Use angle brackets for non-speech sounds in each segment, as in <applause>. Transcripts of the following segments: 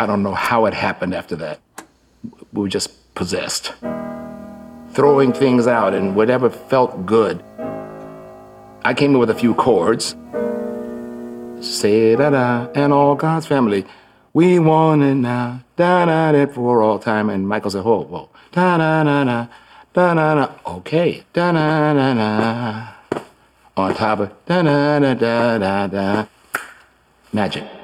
I don't know how it happened after that. We were just possessed. Throwing things out and whatever felt good. I came in with a few chords. Say da da, and all God's family. We want it now, da da da, for all time. And Michael said, whoa, whoa, da da da da, da da da, okay, da da da da. On top of da da da da da da. Magic.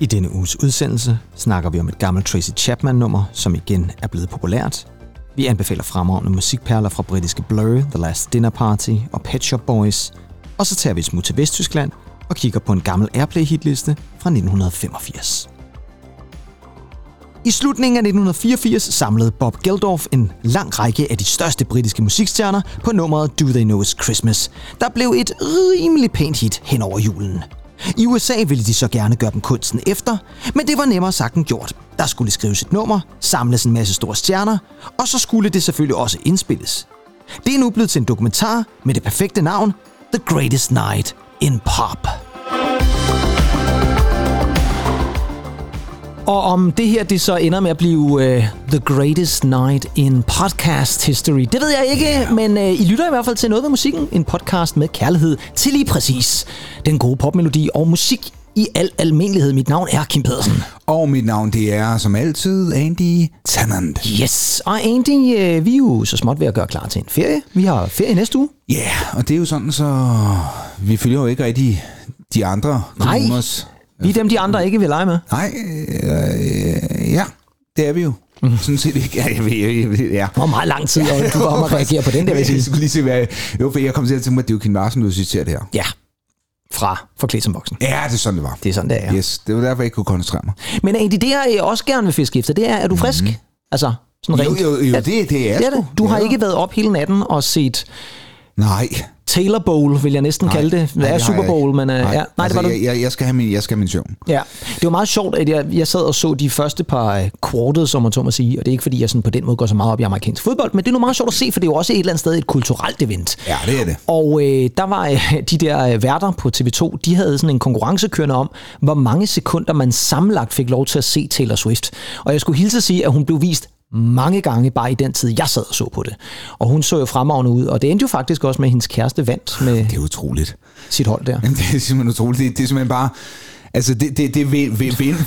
I denne uges udsendelse snakker vi om et gammelt Tracy Chapman-nummer, som igen er blevet populært. Vi anbefaler fremragende musikperler fra britiske Blur, The Last Dinner Party og Pet Shop Boys. Og så tager vi et smut til Vesttyskland og kigger på en gammel Airplay-hitliste fra 1985. I slutningen af 1984 samlede Bob Geldof en lang række af de største britiske musikstjerner på nummeret Do They Know It's Christmas, der blev et rimelig pænt hit hen over julen. I USA ville de så gerne gøre dem kunsten efter, men det var nemmere sagt end gjort. Der skulle skrives et nummer, samles en masse store stjerner, og så skulle det selvfølgelig også indspilles. Det er nu blevet til en dokumentar med det perfekte navn, The Greatest Night in Pop. Og om det her det så ender med at blive uh, The Greatest Night in Podcast History, det ved jeg ikke, men uh, I lytter i hvert fald til noget ved musikken. En podcast med kærlighed til lige præcis den gode popmelodi og musik i al almindelighed. Mit navn er Kim Pedersen. Og mit navn, det er som altid Andy Tennant. Yes, og Andy, uh, vi er jo så småt ved at gøre klar til en ferie. Vi har ferie næste uge. Ja, yeah, og det er jo sådan, så vi følger jo ikke rigtig de andre kommuners... Vi er dem, de andre ikke vil lege med. Nej, øh, ja, det er vi jo. Mm. Sådan set ikke. Ja, jeg ved, jeg ved, ja. Hvor meget lang tid, og du var om at reagere på den der, vil jeg. <laughs> Jeg skulle lige se, hvad... Jo, for jeg kom til at tænke mig, at det er jo Kim Larsen, du citerer det her. Ja, fra Forklædt som voksen. Ja, det er sådan, det var. Det er sådan, det er. Yes, det var derfor, jeg ikke kunne koncentrere mig. Men Andy, det jeg også gerne vil fiske efter, det er, er du frisk? Mm-hmm. Altså, sådan rent. Jo, jo, jo det, det er det er det. Du har ikke været op hele natten og set... Nej. Taylor Bowl, vil jeg næsten nej, kalde det. Det er Super Bowl, men... Uh, nej, ja, nej altså, det var jeg, jeg, jeg, skal have min, jeg skal have min søvn. Ja, det var meget sjovt, at jeg, jeg sad og så de første par uh, quarters, som man så må sige, og det er ikke fordi, jeg sådan på den måde går så meget op i amerikansk fodbold, men det er nu meget sjovt at se, for det er jo også et eller andet sted et kulturelt event. Ja, det er det. Og uh, der var uh, <laughs> de der værter på TV2, de havde sådan en konkurrence kørende om, hvor mange sekunder man sammenlagt fik lov til at se Taylor Swift. Og jeg skulle hilse at sige, at hun blev vist mange gange bare i den tid, jeg sad og så på det. Og hun så jo fremragende ud, og det endte jo faktisk også med, at hendes kæreste vandt med Det er utroligt. sit hold der. Jamen, det er simpelthen utroligt. Det, det er simpelthen bare... Altså, det, det, det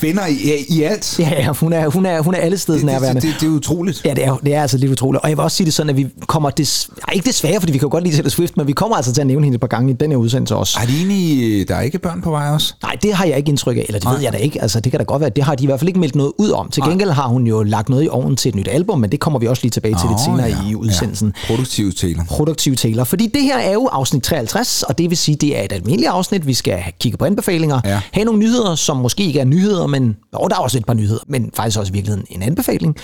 vinder i, i alt. Ja, ja hun, er, hun, er, hun er alle steder nærværende. Det, det, det, er utroligt. Ja, det er, det er altså lidt utroligt. Og jeg vil også sige det sådan, at vi kommer... Des, ej, ikke desværre, fordi vi kan jo godt lide Taylor Swift, men vi kommer altså til at nævne hende et par gange i den her udsendelse også. Er det egentlig, der er ikke børn på vej også? Nej, det har jeg ikke indtryk af, eller det Nej. ved jeg da ikke. Altså, det kan da godt være. Det har de i hvert fald ikke meldt noget ud om. Til gengæld har hun jo lagt noget i ovnen til et nyt album, men det kommer vi også lige tilbage til oh, lidt senere ja. i udsendelsen. Ja. Produktiv Taylor. Produktiv Taylor. Fordi det her er jo afsnit 53, og det vil sige, det er et almindeligt afsnit. Vi skal kigge på anbefalinger, ja. have nogle nyheder, som måske ikke er nyheder, men og der er også et par nyheder, men faktisk også i virkeligheden en anbefaling.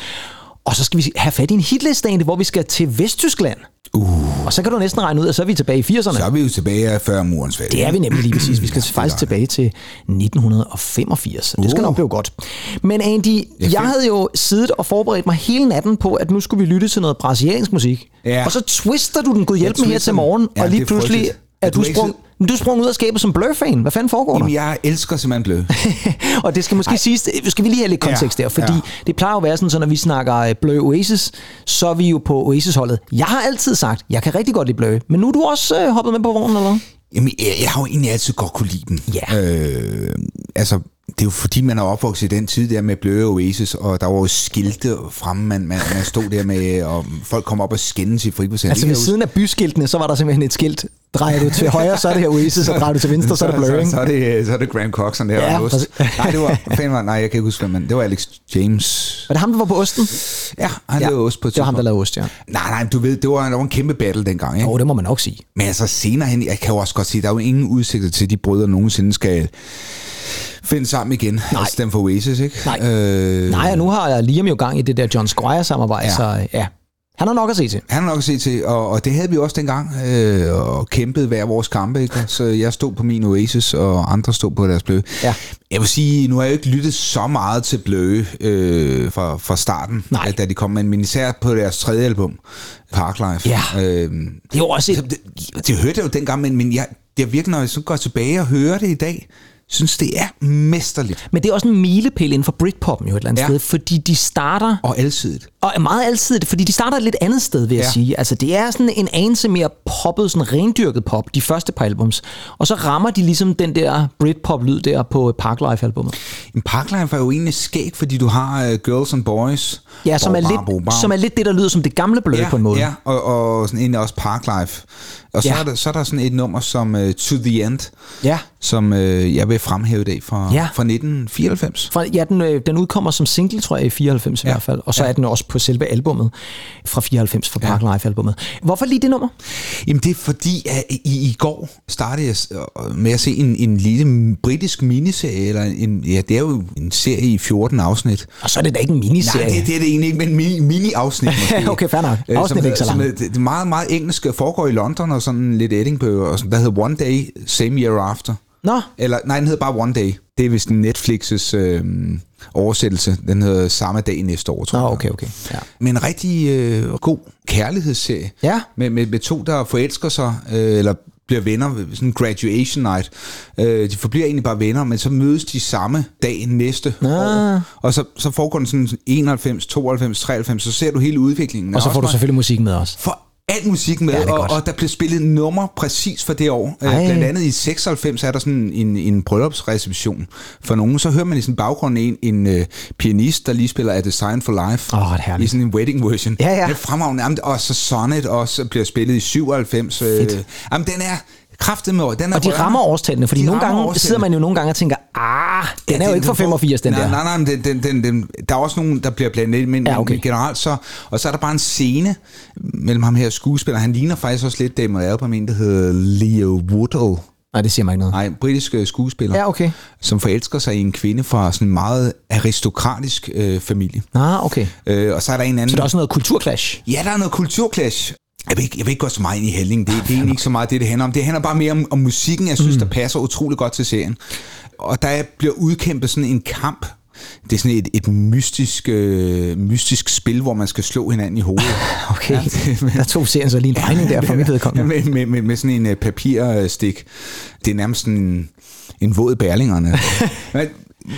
Og så skal vi have fat i en hitliste, hvor vi skal til Vesttyskland. Uh. Og så kan du næsten regne ud, at så er vi tilbage i 80'erne. Så er vi jo tilbage før murens fald. Det er vi nemlig lige præcis. Vi skal ja, faktisk tilbage til 1985. Uh. Det skal nok blive godt. Men Andy, jeg, jeg havde jo siddet og forberedt mig hele natten på, at nu skulle vi lytte til noget brasiliansk musik. Ja. Og så twister du den god hjælp med her til morgen, ja, og lige pludselig er du, du sprung, du sprang ud af skabet som Blur-fan. Hvad fanden foregår Jamen, jeg elsker simpelthen Blur. <laughs> og det skal måske Ej. siges, skal vi lige have lidt kontekst ja, der, fordi ja. det plejer jo at være sådan, så når vi snakker øh, Blur Oasis, så er vi jo på Oasis-holdet. Jeg har altid sagt, jeg kan rigtig godt lide Blur, men nu er du også øh, hoppet med på vognen, eller Jamen, jeg, jeg har jo egentlig altid godt kunne lide dem. Ja. Øh, altså, det er jo fordi, man er opvokset i den tid der med Blø Oasis, og der var jo skilte fremme, man, man, man stod der med, og folk kom op og skændes i frikvarteret. Altså ved siden af byskiltene, så var der simpelthen et skilt. Drejer du til højre, så er det her Oasis, og drejer du til venstre, så er det Blur, <laughs> så, så, er det, så er det Graham Coxon der. Ja, ost. nej, det var, fanden, nej, jeg kan ikke huske, men det var Alex James. Var det ham, der var på osten? Ja, han ja, lavede ost på Det var ham, der lavede ost, ja. Nej, nej, du ved, det var, det var en kæmpe battle dengang, ikke? Jo, det må man nok sige. Men altså senere hen, jeg kan jo også godt sige, der er jo ingen udsigter til, at de brødre nogensinde skal finde sammen igen. Nej. Altså dem for Oasis, ikke? Nej. Øh... Nej, og nu har Liam jo gang i det der John Squire-samarbejde, ja. så ja. Han har nok at se til. Han har nok at se til, og, og det havde vi også dengang, øh, og kæmpede hver vores kampe, ikke? så jeg stod på min Oasis, og andre stod på deres bløde. Ja. Jeg vil sige, nu har jeg jo ikke lyttet så meget til bløde øh, fra, fra starten, Nej. da de kom, men, især på deres tredje album, Parklife. Ja. Øh, Det jo også et, det, det hørte jeg jo dengang, men, men jeg, det er virkelig, når jeg så går tilbage og hører det i dag, synes det er mesterligt men det er også en milepæl inden for Britpopen jo et eller andet Ja. sted, fordi de starter og alsidigt. Og er meget altid, fordi de starter et lidt andet sted, vil jeg Ja. sige. Altså, det er sådan en anelse mere poppet, sådan rendyrket pop, de første par albums. Og så rammer de ligesom den der Britpop-lyd der på Parklife-albummet. En Parklife er jo egentlig skæg, fordi du har uh, Girls and Boys. Ja, som er, Bo, lidt, bo, bo. som er lidt det, der lyder som det gamle bløde ja, på en måde. Ja, og, og sådan egentlig også Parklife. Og så, Ja. er der, så er der sådan et nummer som uh, To The End, ja. som uh, jeg vil fremhæve i dag fra, Ja. fra 1994. Fra, ja, den, øh, den udkommer som single, tror jeg, i 94 i Ja. hvert fald. Og så Ja. er den også på selve albummet fra 94, fra Ja. Parklife-albummet. Hvorfor lige det nummer? Jamen det er fordi, at i, i går startede jeg med at se en, en lille britisk miniserie, eller en, ja, det er jo en serie i 14 afsnit. Og så er det da ikke en miniserie. Nej, det, det er det egentlig ikke, men mini, mini-afsnit måske. <laughs> Okay, fair nok. Øh, Afsnit som, er ikke så som, langt. er- Det er meget, meget engelsk, foregår i London og sådan lidt Edinburgh, og sådan, der hedder One Day, Same Year After. Nå, Eller, nej, den hedder bare One Day. Det er vist Netflix's øh, oversættelse. Den hedder samme dag næste år, tror jeg. okay, okay. Ja. Men en rigtig øh, god kærlighedsserie. Ja. Med, med, med to, der forelsker sig, øh, eller bliver venner, ved sådan en graduation night. Øh, de forbliver egentlig bare venner, men så mødes de samme dag næste Ah. år. Og så, så foregår den sådan 91, 92, 93, så ser du hele udviklingen. Og så får du selvfølgelig musik med også. for al musik med, Ja, og, og der blev spillet nummer præcis for det år. Øh, Ej. Blandt andet i 96 er der sådan en, en bryllupsreception for nogen. Så hører man i sådan baggrunden en, en uh, pianist, der lige spiller A Design for Life. Herligt. I sådan en wedding version. Ja, ja. Det er fremragende. Jamen, Og så Sonnet også bliver spillet i 97. øh, Fedt. Jamen, den er kraftet med Den er Og de rørende. rammer årstallene, fordi De nogle gange årstallene. sidder man jo nogle gange og tænker, ah, den er jo ikke fra 85, den nej, der. Nej, nej, men den, den, den, den, der er også nogen, der bliver blandet ind, men, Ja, ja, okay. men generelt så... Og så er der bare en scene mellem ham her skuespiller. Han ligner faktisk også lidt Damon Albarn, en, der hedder Leo Woodall. Nej, det siger mig ikke noget. Nej, en britisk øh, skuespiller, Ja, okay. som forelsker sig i en kvinde fra sådan en meget aristokratisk øh, familie. Ah, okay. Øh, og så er der en anden... Så der er også noget kulturclash. Ja, der er noget kulturklash. Jeg vil, ikke, jeg vil ikke gå så meget ind i handlingen. Det, det er egentlig ikke så meget det, det handler om. Det handler bare mere om, om musikken, jeg synes, mm. der passer utrolig godt til serien. Og der bliver udkæmpet sådan en kamp. Det er sådan et, et mystisk, øh, mystisk spil, hvor man skal slå hinanden i hovedet. <laughs> Okay, Ja, det- der tog serien så lige en drejning der for mit vedkommende. med, med, med, med sådan en uh, papirstik. Det er nærmest sådan en, en våd bærlingerne. <laughs> Men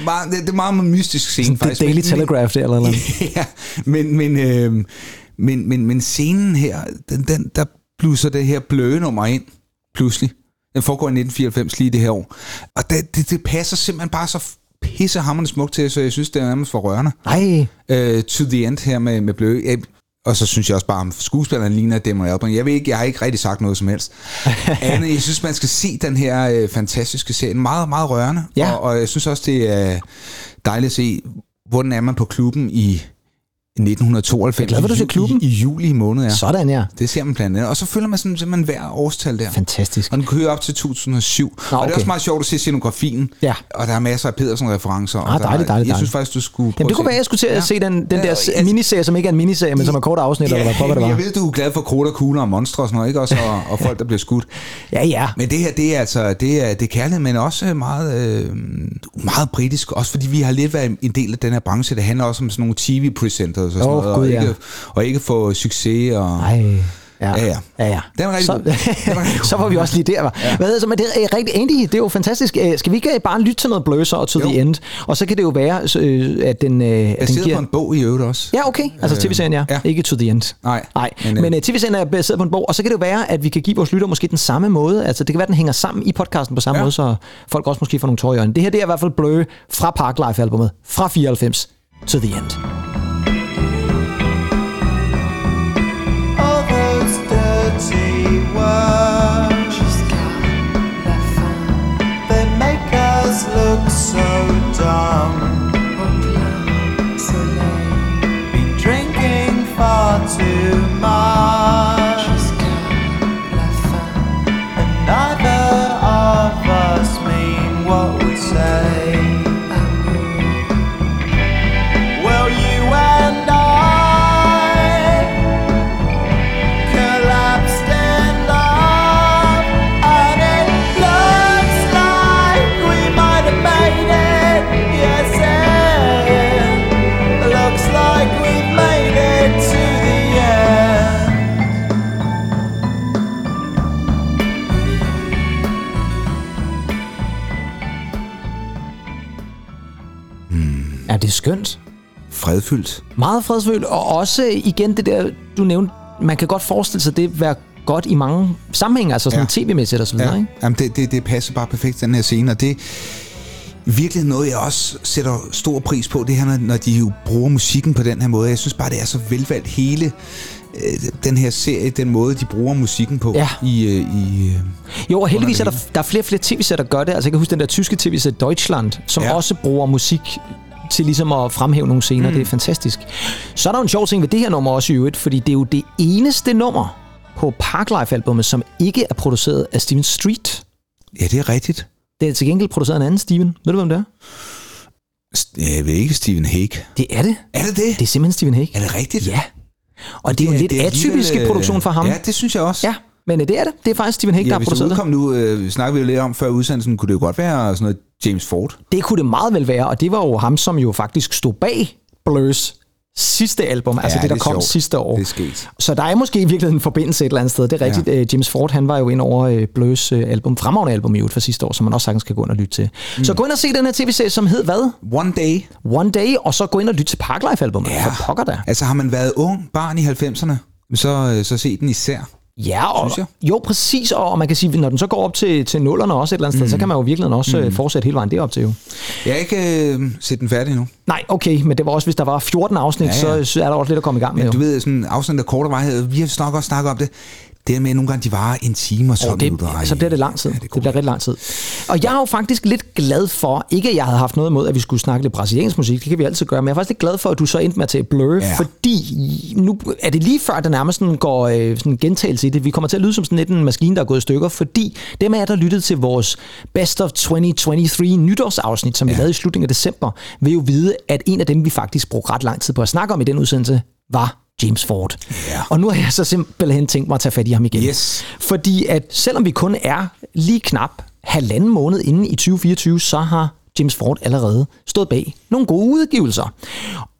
meget, det, det er meget mystisk scene, Sådan faktisk. The Daily Men- Telegraph der, eller noget. <laughs> ja, men, men, øh, men, men, men scenen her, den, den, der blusser det her bløde nummer ind, pludselig. Den foregår i 1994, lige det her år. Og det, det, det passer simpelthen bare så pissehammerende smukt til, så jeg synes, det er nærmest for rørende. Nej, Uh, to the end her med, med bløde. Jeg, og så synes jeg også bare, om skuespilleren ligner Damon Albarn. Jeg ved ikke, jeg har ikke rigtig sagt noget som helst. <laughs> Anne, jeg synes, man skal se den her øh, fantastiske serie. Meget, meget rørende. Ja. Og, og jeg synes også, det er dejligt at se, hvordan er man på klubben i 1992. Jeg er glad du i, siger klubben. I, I juli måned, ja. sådan ja. Det ser man blandt andet. Og så følger man sådan, simpelthen hver årstal der. Fantastisk. Og den kører op til 2007. Nå, Og det er okay. også meget sjovt at se scenografien. Ja. Og der er masser af Pedersen-referencer. og Ah, der er- dejligt, dejligt, Jeg synes dejligt. faktisk, du skulle prøve Jamen, det kunne være, jeg skulle til at Ja. se den, den Ja, der altså- miniserie, som ikke er en miniserie, men som er kort afsnit, eller hvad det var. Jeg ved, du er glad for krudt og kugler og monstre og sådan noget, ikke? Også, og, og <laughs> folk, der bliver skudt. Ja, ja. Men det her, det er altså, det er, det er kærlighed, men også meget, øh, meget britisk. Også fordi vi har lidt været en del af den her branche. Det handler også om sådan nogle tv-presenters og sådan Åh, noget. Gud, og, ja. ikke, og ikke få succes. Og, Nej. Ja, Ja, ja. ja, ja. Den var rigtig så, god. Den var rigtig god. <laughs> så var vi også lige der. Var. Ja. Hvad hedder, så, men det er rigtig Andy, det er jo fantastisk. Øh, Skal vi ikke bare lytte til noget bløser og to Jo. the end? Og så kan det jo være, så, øh, at den, øh, Jeg den giver... på en bog i øvrigt også. Ja, okay. Altså tv-serien, ja. ja. Ikke to the end. Nej, Nej. Men, men, øh, tv-serien er baseret på en bog, og så kan det jo være, at vi kan give vores lytter måske den samme måde. Altså, det kan være, at den hænger sammen i podcasten på samme ja. Ja. måde, så folk også måske får nogle tårer i øjnene. Det her, det er i hvert fald Blø fra Parklife-albumet fra 94 to the end. They make us look so dumb. Skønt. Fredfyldt. Meget fredsfølt, og også igen det der, du nævnte, man kan godt forestille sig det være godt i mange sammenhænge, altså sådan ja. tv-mæssigt og så videre, Ja, ikke? Jamen det, det, det passer bare perfekt, den her scene, og det virkelig noget, jeg også sætter stor pris på, det her, når, de jo bruger musikken på den her måde. Jeg synes bare, det er så velvalgt hele øh, den her serie, den måde, de bruger musikken på Ja. i, øh, i øh, Jo, og heldigvis er der, der er flere og flere tv-serier, der gør det. Altså jeg kan huske den der tyske tv-serie Deutschland, som. Ja. også bruger musik til ligesom at fremhæve nogle scener. Mm. Det er fantastisk. Så er der jo en sjov ting ved det her nummer også i øvrigt, fordi det er jo det eneste nummer på Parklife-albummet, som ikke er produceret af Steven Street. Ja, det er rigtigt. Det er til gengæld produceret af en anden Steven. Ved du, hvem det er? Jeg ved ikke, Stephen Hague. Det er det. Er det det? Det er simpelthen Steven Hague. Er det rigtigt? Ja. Og det er jo en lidt det er atypisk alligevel, øh, produktion for ham. Ja, det synes jeg også. ja. Men det er det. Det er faktisk Steven Hague, Ja, der har det produceret det. nu, øh, snakker vi jo lidt om før udsendelsen, kunne det jo godt være sådan noget James Ford. Det kunne det meget vel være, og det var jo ham, som jo faktisk stod bag Blurs sidste album, ja, altså det, der er kom sjovt. sidste år. Det er sket. Så der er måske i virkeligheden en forbindelse et eller andet sted. Det er rigtigt. Ja. James Ford, han var jo ind over øh, Blurs øh, album, fremragende album i øvrigt fra sidste år, som man også sagtens kan gå ind og lytte til. Mm. Så gå ind og se den her tv-serie, som hed hvad? One Day. One Day, og så gå ind og lytte til Parklife-albummet. Ja. For pokker da. Altså har man været ung barn i 90'erne, så, øh, så se den især. Ja, og, Synes jo præcis, og, og man kan sige, når den så går op til, til nullerne også et eller andet sted, så kan man jo virkelig også mm. fortsætte hele vejen derop til jo. Jeg har ikke øh, set den færdig nu. Nej, okay, men det var også, hvis der var 14 afsnit, ja, Ja. Så, så er der også lidt at komme i gang med. Men jo. du ved, sådan afsnit af kortere varighed, vi har nok også snakket om det. Det med, at nogle gange de varer en time og 12 Og det, minutter. Så bliver det lang tid. Ja, det, det, er bliver rigtig lang tid. Og jeg er jo faktisk lidt glad for, ikke at jeg havde haft noget imod, at vi skulle snakke lidt brasiliansk musik, det kan vi altid gøre, men jeg er faktisk lidt glad for, at du så endte med at tage Blur, ja. Fordi nu er det lige før, der nærmest sådan går øh, sådan en gentagelse i det. Vi kommer til at lyde som sådan lidt en maskine, der er gået i stykker, fordi dem af jer, der lyttede til vores Best of 2023 nytårsafsnit, som ja. vi lavede i slutningen af december, vil jo vide, at en af dem, vi faktisk brugte ret lang tid på at snakke om i den udsendelse, var James Ford. Ja. Og nu har jeg så simpelthen tænkt mig at tage fat i ham igen. Yes. Fordi at selvom vi kun er lige knap halvanden måned inde i 2024, så har James Ford allerede stået bag nogle gode udgivelser.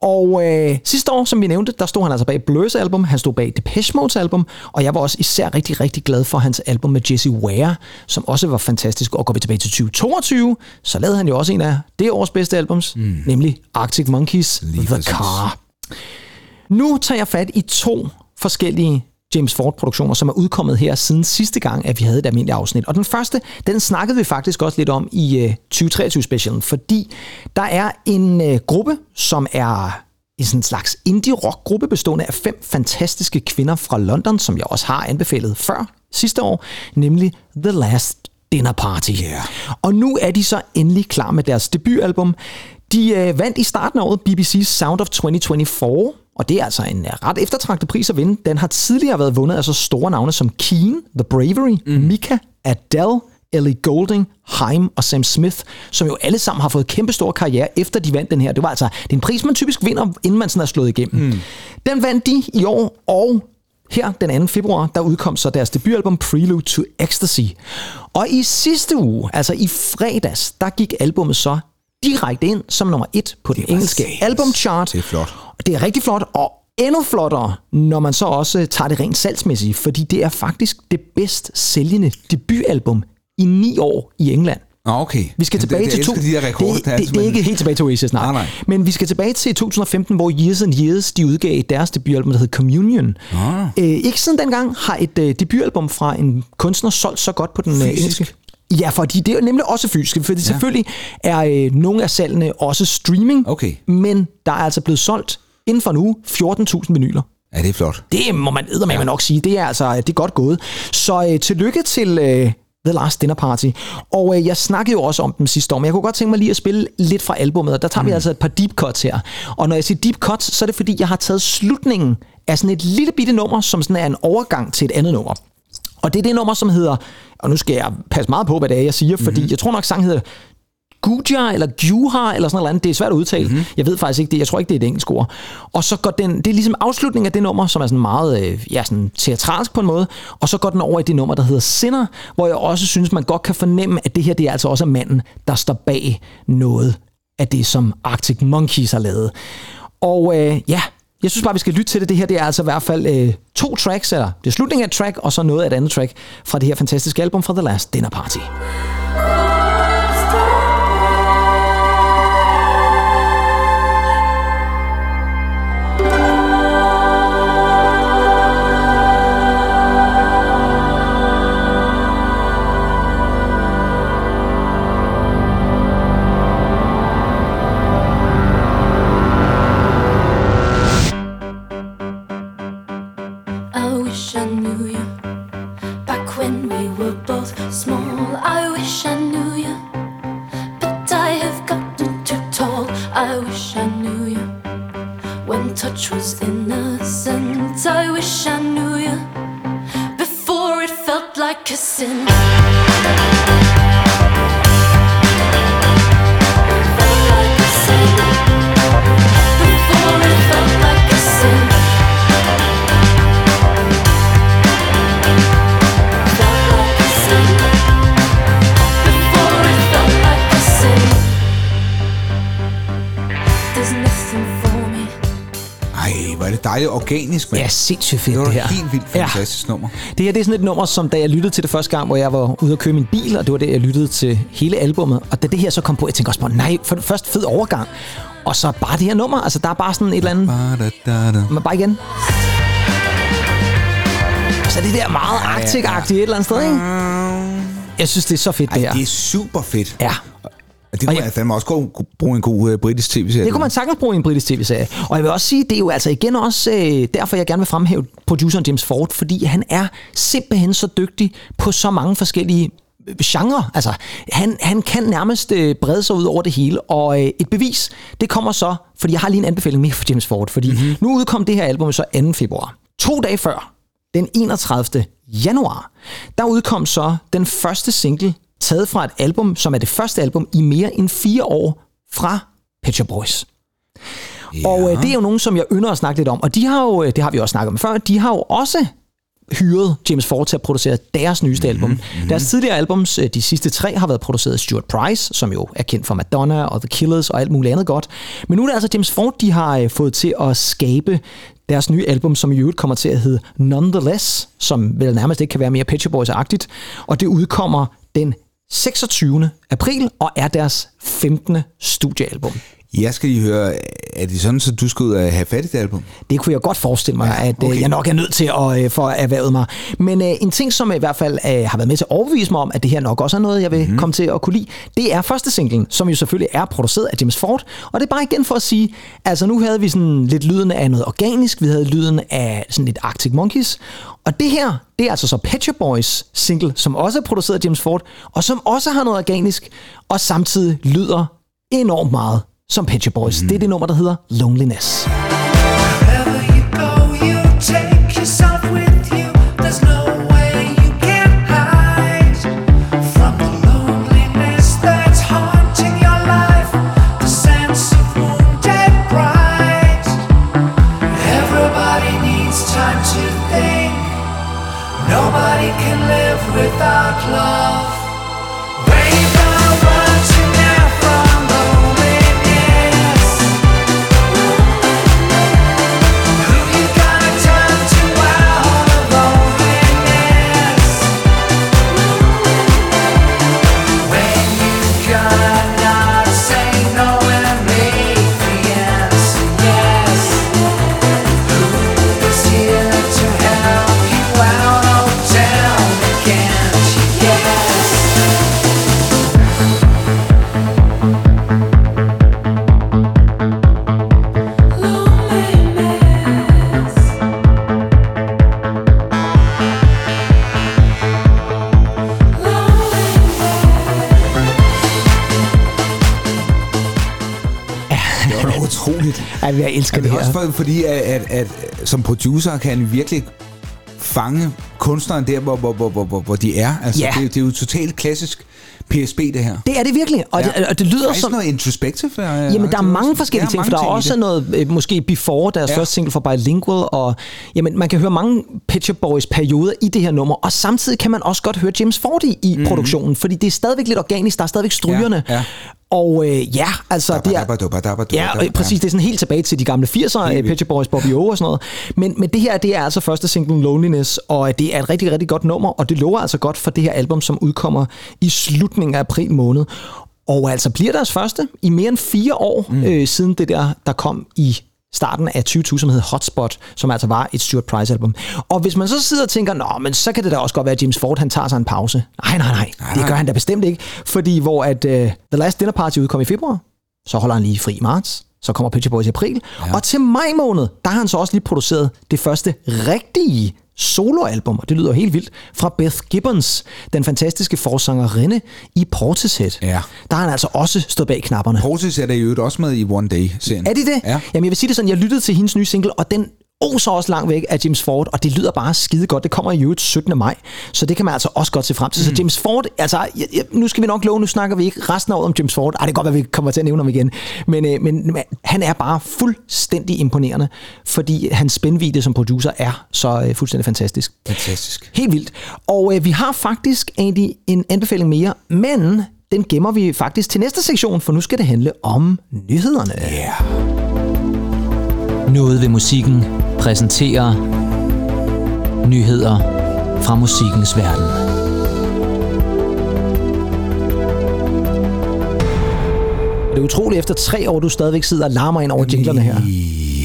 Og øh, sidste år, som vi nævnte, der stod han altså bag Blurs album, han stod bag Depeche Mode's album, og jeg var også især rigtig, rigtig glad for hans album med Jesse Ware, som også var fantastisk. Og går vi tilbage til 2022, så lavede han jo også en af det års bedste albums, mm. nemlig Arctic Monkeys Lige The præcis. Car. Nu tager jeg fat i to forskellige James Ford-produktioner, som er udkommet her siden sidste gang, at vi havde et almindeligt afsnit. Og den første, den snakkede vi faktisk også lidt om i øh, 2023-specialen, fordi der er en øh, gruppe, som er en sådan slags indie-rock-gruppe bestående af fem fantastiske kvinder fra London, som jeg også har anbefalet før sidste år, nemlig The Last Dinner Party. Ja. Og nu er de så endelig klar med deres debutalbum. De øh, vandt i starten af året BBC's Sound of 2024, og det er altså en øh, ret eftertragtet pris at vinde. Den har tidligere været vundet af så store navne som Keen, The Bravery, mm. Mika, Adele, Ellie Goulding, Haim og Sam Smith, som jo alle sammen har fået kæmpe store karriere efter de vandt den her. Det var altså det er en pris, man typisk vinder, inden man sådan er slået igennem. Mm. Den vandt de i år, og her den 2. februar, der udkom så deres debutalbum Prelude to Ecstasy. Og i sidste uge, altså i fredags, der gik albummet så direkte ind som nummer et på den engelske satans. albumchart. Det er flot. Og det er rigtig flot, og endnu flottere, når man så også tager det rent salgsmæssigt, fordi det er faktisk det bedst sælgende debutalbum i ni år i England. Okay. Vi skal tilbage det, til jeg to... de der rekorder. det, er det, det, er ikke helt tilbage til Oasis, nej. Nej, nej. Men vi skal tilbage til 2015, hvor Years and Years de udgav deres debutalbum, der hed Communion. Ah. Øh, ikke siden dengang har et øh, debutalbum fra en kunstner solgt så godt på den øh, Fysisk? engelske. Ja, fordi det er nemlig også fysisk, fordi ja. selvfølgelig er øh, nogle af salgene også streaming, Okay. men der er altså blevet solgt inden for nu 14.000 vinyler. Ja, det er flot. Det må man eddermame ja. nok sige. Det er altså det er godt gået. Så øh, tillykke til øh, The Last Dinner Party. Og øh, jeg snakkede jo også om dem sidste år, men jeg kunne godt tænke mig lige at spille lidt fra albummet, og der tager mm. vi altså et par deep cuts her. Og når jeg siger deep cuts, så er det fordi, jeg har taget slutningen af sådan et lille bitte nummer, som sådan er en overgang til et andet nummer. Og det er det nummer, som hedder, og nu skal jeg passe meget på, hvad det er, jeg siger, fordi Mhm. jeg tror nok, sangen hedder Guja eller Guha eller sådan noget andet. Det er svært at udtale. Mhm. Mm-hmm. Jeg ved faktisk ikke det. Jeg tror ikke, det er et engelsk ord. Og så går den, det er ligesom afslutningen af det nummer, som er sådan meget øh, ja, sådan teatralsk på en måde. Og så går den over i det nummer, der hedder Sinner, hvor jeg også synes, man godt kan fornemme, at det her det er altså også manden, der står bag noget af det, som Arctic Monkeys har lavet. Og øh, ja, jeg synes bare, vi skal lytte til det. Det her det er altså i hvert fald øh, to tracks, eller det er slutningen af et track, og så noget af et andet track fra det her fantastiske album fra The Last Dinner Party. Touch was innocent. I wish I knew you before it felt like a Felt dejligt organisk, mand. Ja, sindssygt fedt det var det her. helt vildt fantastisk nummer. Det her det er sådan et nummer, som da jeg lyttede til det første gang, hvor jeg var ude at køre min bil, og det var det, jeg lyttede til hele albummet. Og da det her så kom på, jeg tænkte også på, nej, for det første fed overgang. Og så bare det her nummer, altså der er bare sådan et eller andet, Ba-da-da-da. men bare igen. Så det der meget Arctic-agtigt et eller andet sted, ikke? Jeg synes, det er så fedt, det Ej, her. det er super fedt. Ja, Og det kunne jeg- jeg fandme også gå- bruge en god uh, britisk tv-serie. Det kunne man sagtens bruge i en britisk tv-serie. Og jeg vil også sige, det er jo altså igen også øh, derfor, jeg gerne vil fremhæve produceren James Ford, fordi han er simpelthen så dygtig på så mange forskellige øh, genre. Altså, han, han kan nærmest øh, brede sig ud over det hele, og øh, et bevis, det kommer så, fordi jeg har lige en anbefaling mere for James Ford, fordi mm-hmm. nu udkom det her album så 2. februar. To dage før, den 31. januar, der udkom så den første single, taget fra et album, som er det første album i mere end fire år fra Pet Shop Boys. Ja. Og øh, det er jo nogen, som jeg ynder at snakke lidt om. Og de har jo, øh, det har vi også snakket om før, de har jo også hyret James Ford til at producere deres nyeste album. Mm-hmm. Deres tidligere albums, øh, de sidste tre, har været produceret af Stuart Price, som jo er kendt for Madonna og The Killers og alt muligt andet godt. Men nu er det altså James Ford, de har øh, fået til at skabe deres nye album, som i øvrigt kommer til at hedde Nonetheless, som vel nærmest ikke kan være mere Pet Boys-agtigt. Og det udkommer den 26. april og er deres 15. studiealbum. Jeg skal lige høre, er det sådan, så du skal ud og have fat i det album? Det kunne jeg godt forestille mig, ja, at okay. okay. jeg nok er nødt til at øh, få erhvervet mig. Men øh, en ting, som i hvert fald øh, har været med til at overbevise mig om, at det her nok også er noget, jeg vil mm. komme til at kunne lide, det er første singlen, som jo selvfølgelig er produceret af James Ford. Og det er bare igen for at sige, altså nu havde vi sådan lidt lyden af noget organisk, vi havde lyden af sådan lidt Arctic Monkeys. Og det her, det er altså så Pet Shop Boys single, som også er produceret af James Ford, og som også har noget organisk, og samtidig lyder enormt meget som Shop Boys. Mm. Det er det nummer, der hedder Loneliness. Er det det fordi, at, at, at som producer kan han virkelig fange kunstneren der, hvor, hvor, hvor, hvor, hvor, de er. Altså, Ja. det, det er jo totalt klassisk PSB, det her. Det er det virkelig, og, ja. det, og det lyder som... noget introspective. øh, Jamen, der er mange forskellige ting, for der er også noget, øh, måske Before, deres Ja. første single for Bilingual, og jamen, man kan høre mange Shop Boys perioder i det her nummer, og samtidig kan man også godt høre James Ford i, i mm. produktionen, fordi det er stadigvæk lidt organisk, der er stadigvæk strygerne. Ja, ja. Og øh, ja, altså det er... Ja, og præcis. Det er sådan helt tilbage til de gamle 80'ere, Helt Pet Shop Boys, Bobby O og sådan noget. Men, men det her, det er altså første single Loneliness, og det er et rigtig, rigtig godt nummer, og det lover altså godt for det her album, som udkommer i slutningen af april måned. Og altså bliver deres første i mere end fire år mm. øh, siden det der, der kom i starten af 2020, som hed Hotspot, som altså var et Stuart Price-album. Og hvis man så sidder og tænker, nå, men så kan det da også godt være, at James Ford, han tager sig en pause. Nej, nej, nej, nej det gør han da bestemt ikke. Fordi hvor at uh, The Last Dinner Party udkom i februar, så holder han lige fri i marts, så kommer Shop Boys i april, ja. og til maj måned, der har han så også lige produceret det første rigtige soloalbum, og det lyder helt vildt, fra Beth Gibbons, den fantastiske forsangerinde i Portishead. Ja. Der har han altså også stået bag knapperne. Portis er øvrigt også med i One Day-serien. Er det det? Ja. Jamen jeg vil sige det sådan, jeg lyttede til hendes nye single, og den oser også langt væk af James Ford, og det lyder bare skide godt. Det kommer i øvrigt 17. maj, så det kan man altså også godt se frem til. Mm. Så James Ford, altså, jeg, jeg, nu skal vi nok love, nu snakker vi ikke resten af året om James Ford. Ej, det kan godt være, vi kommer til at nævne ham igen. Men, øh, men han er bare fuldstændig imponerende, fordi hans spændvidde som producer er så øh, fuldstændig fantastisk. Fantastisk. Helt vildt. Og øh, vi har faktisk egentlig en anbefaling mere, men den gemmer vi faktisk til næste sektion, for nu skal det handle om nyhederne. Ja. Noget ved musikken præsenterer nyheder fra musikkens verden. Det er utroligt, efter tre år, du stadigvæk sidder og larmer ind over jinglerne her.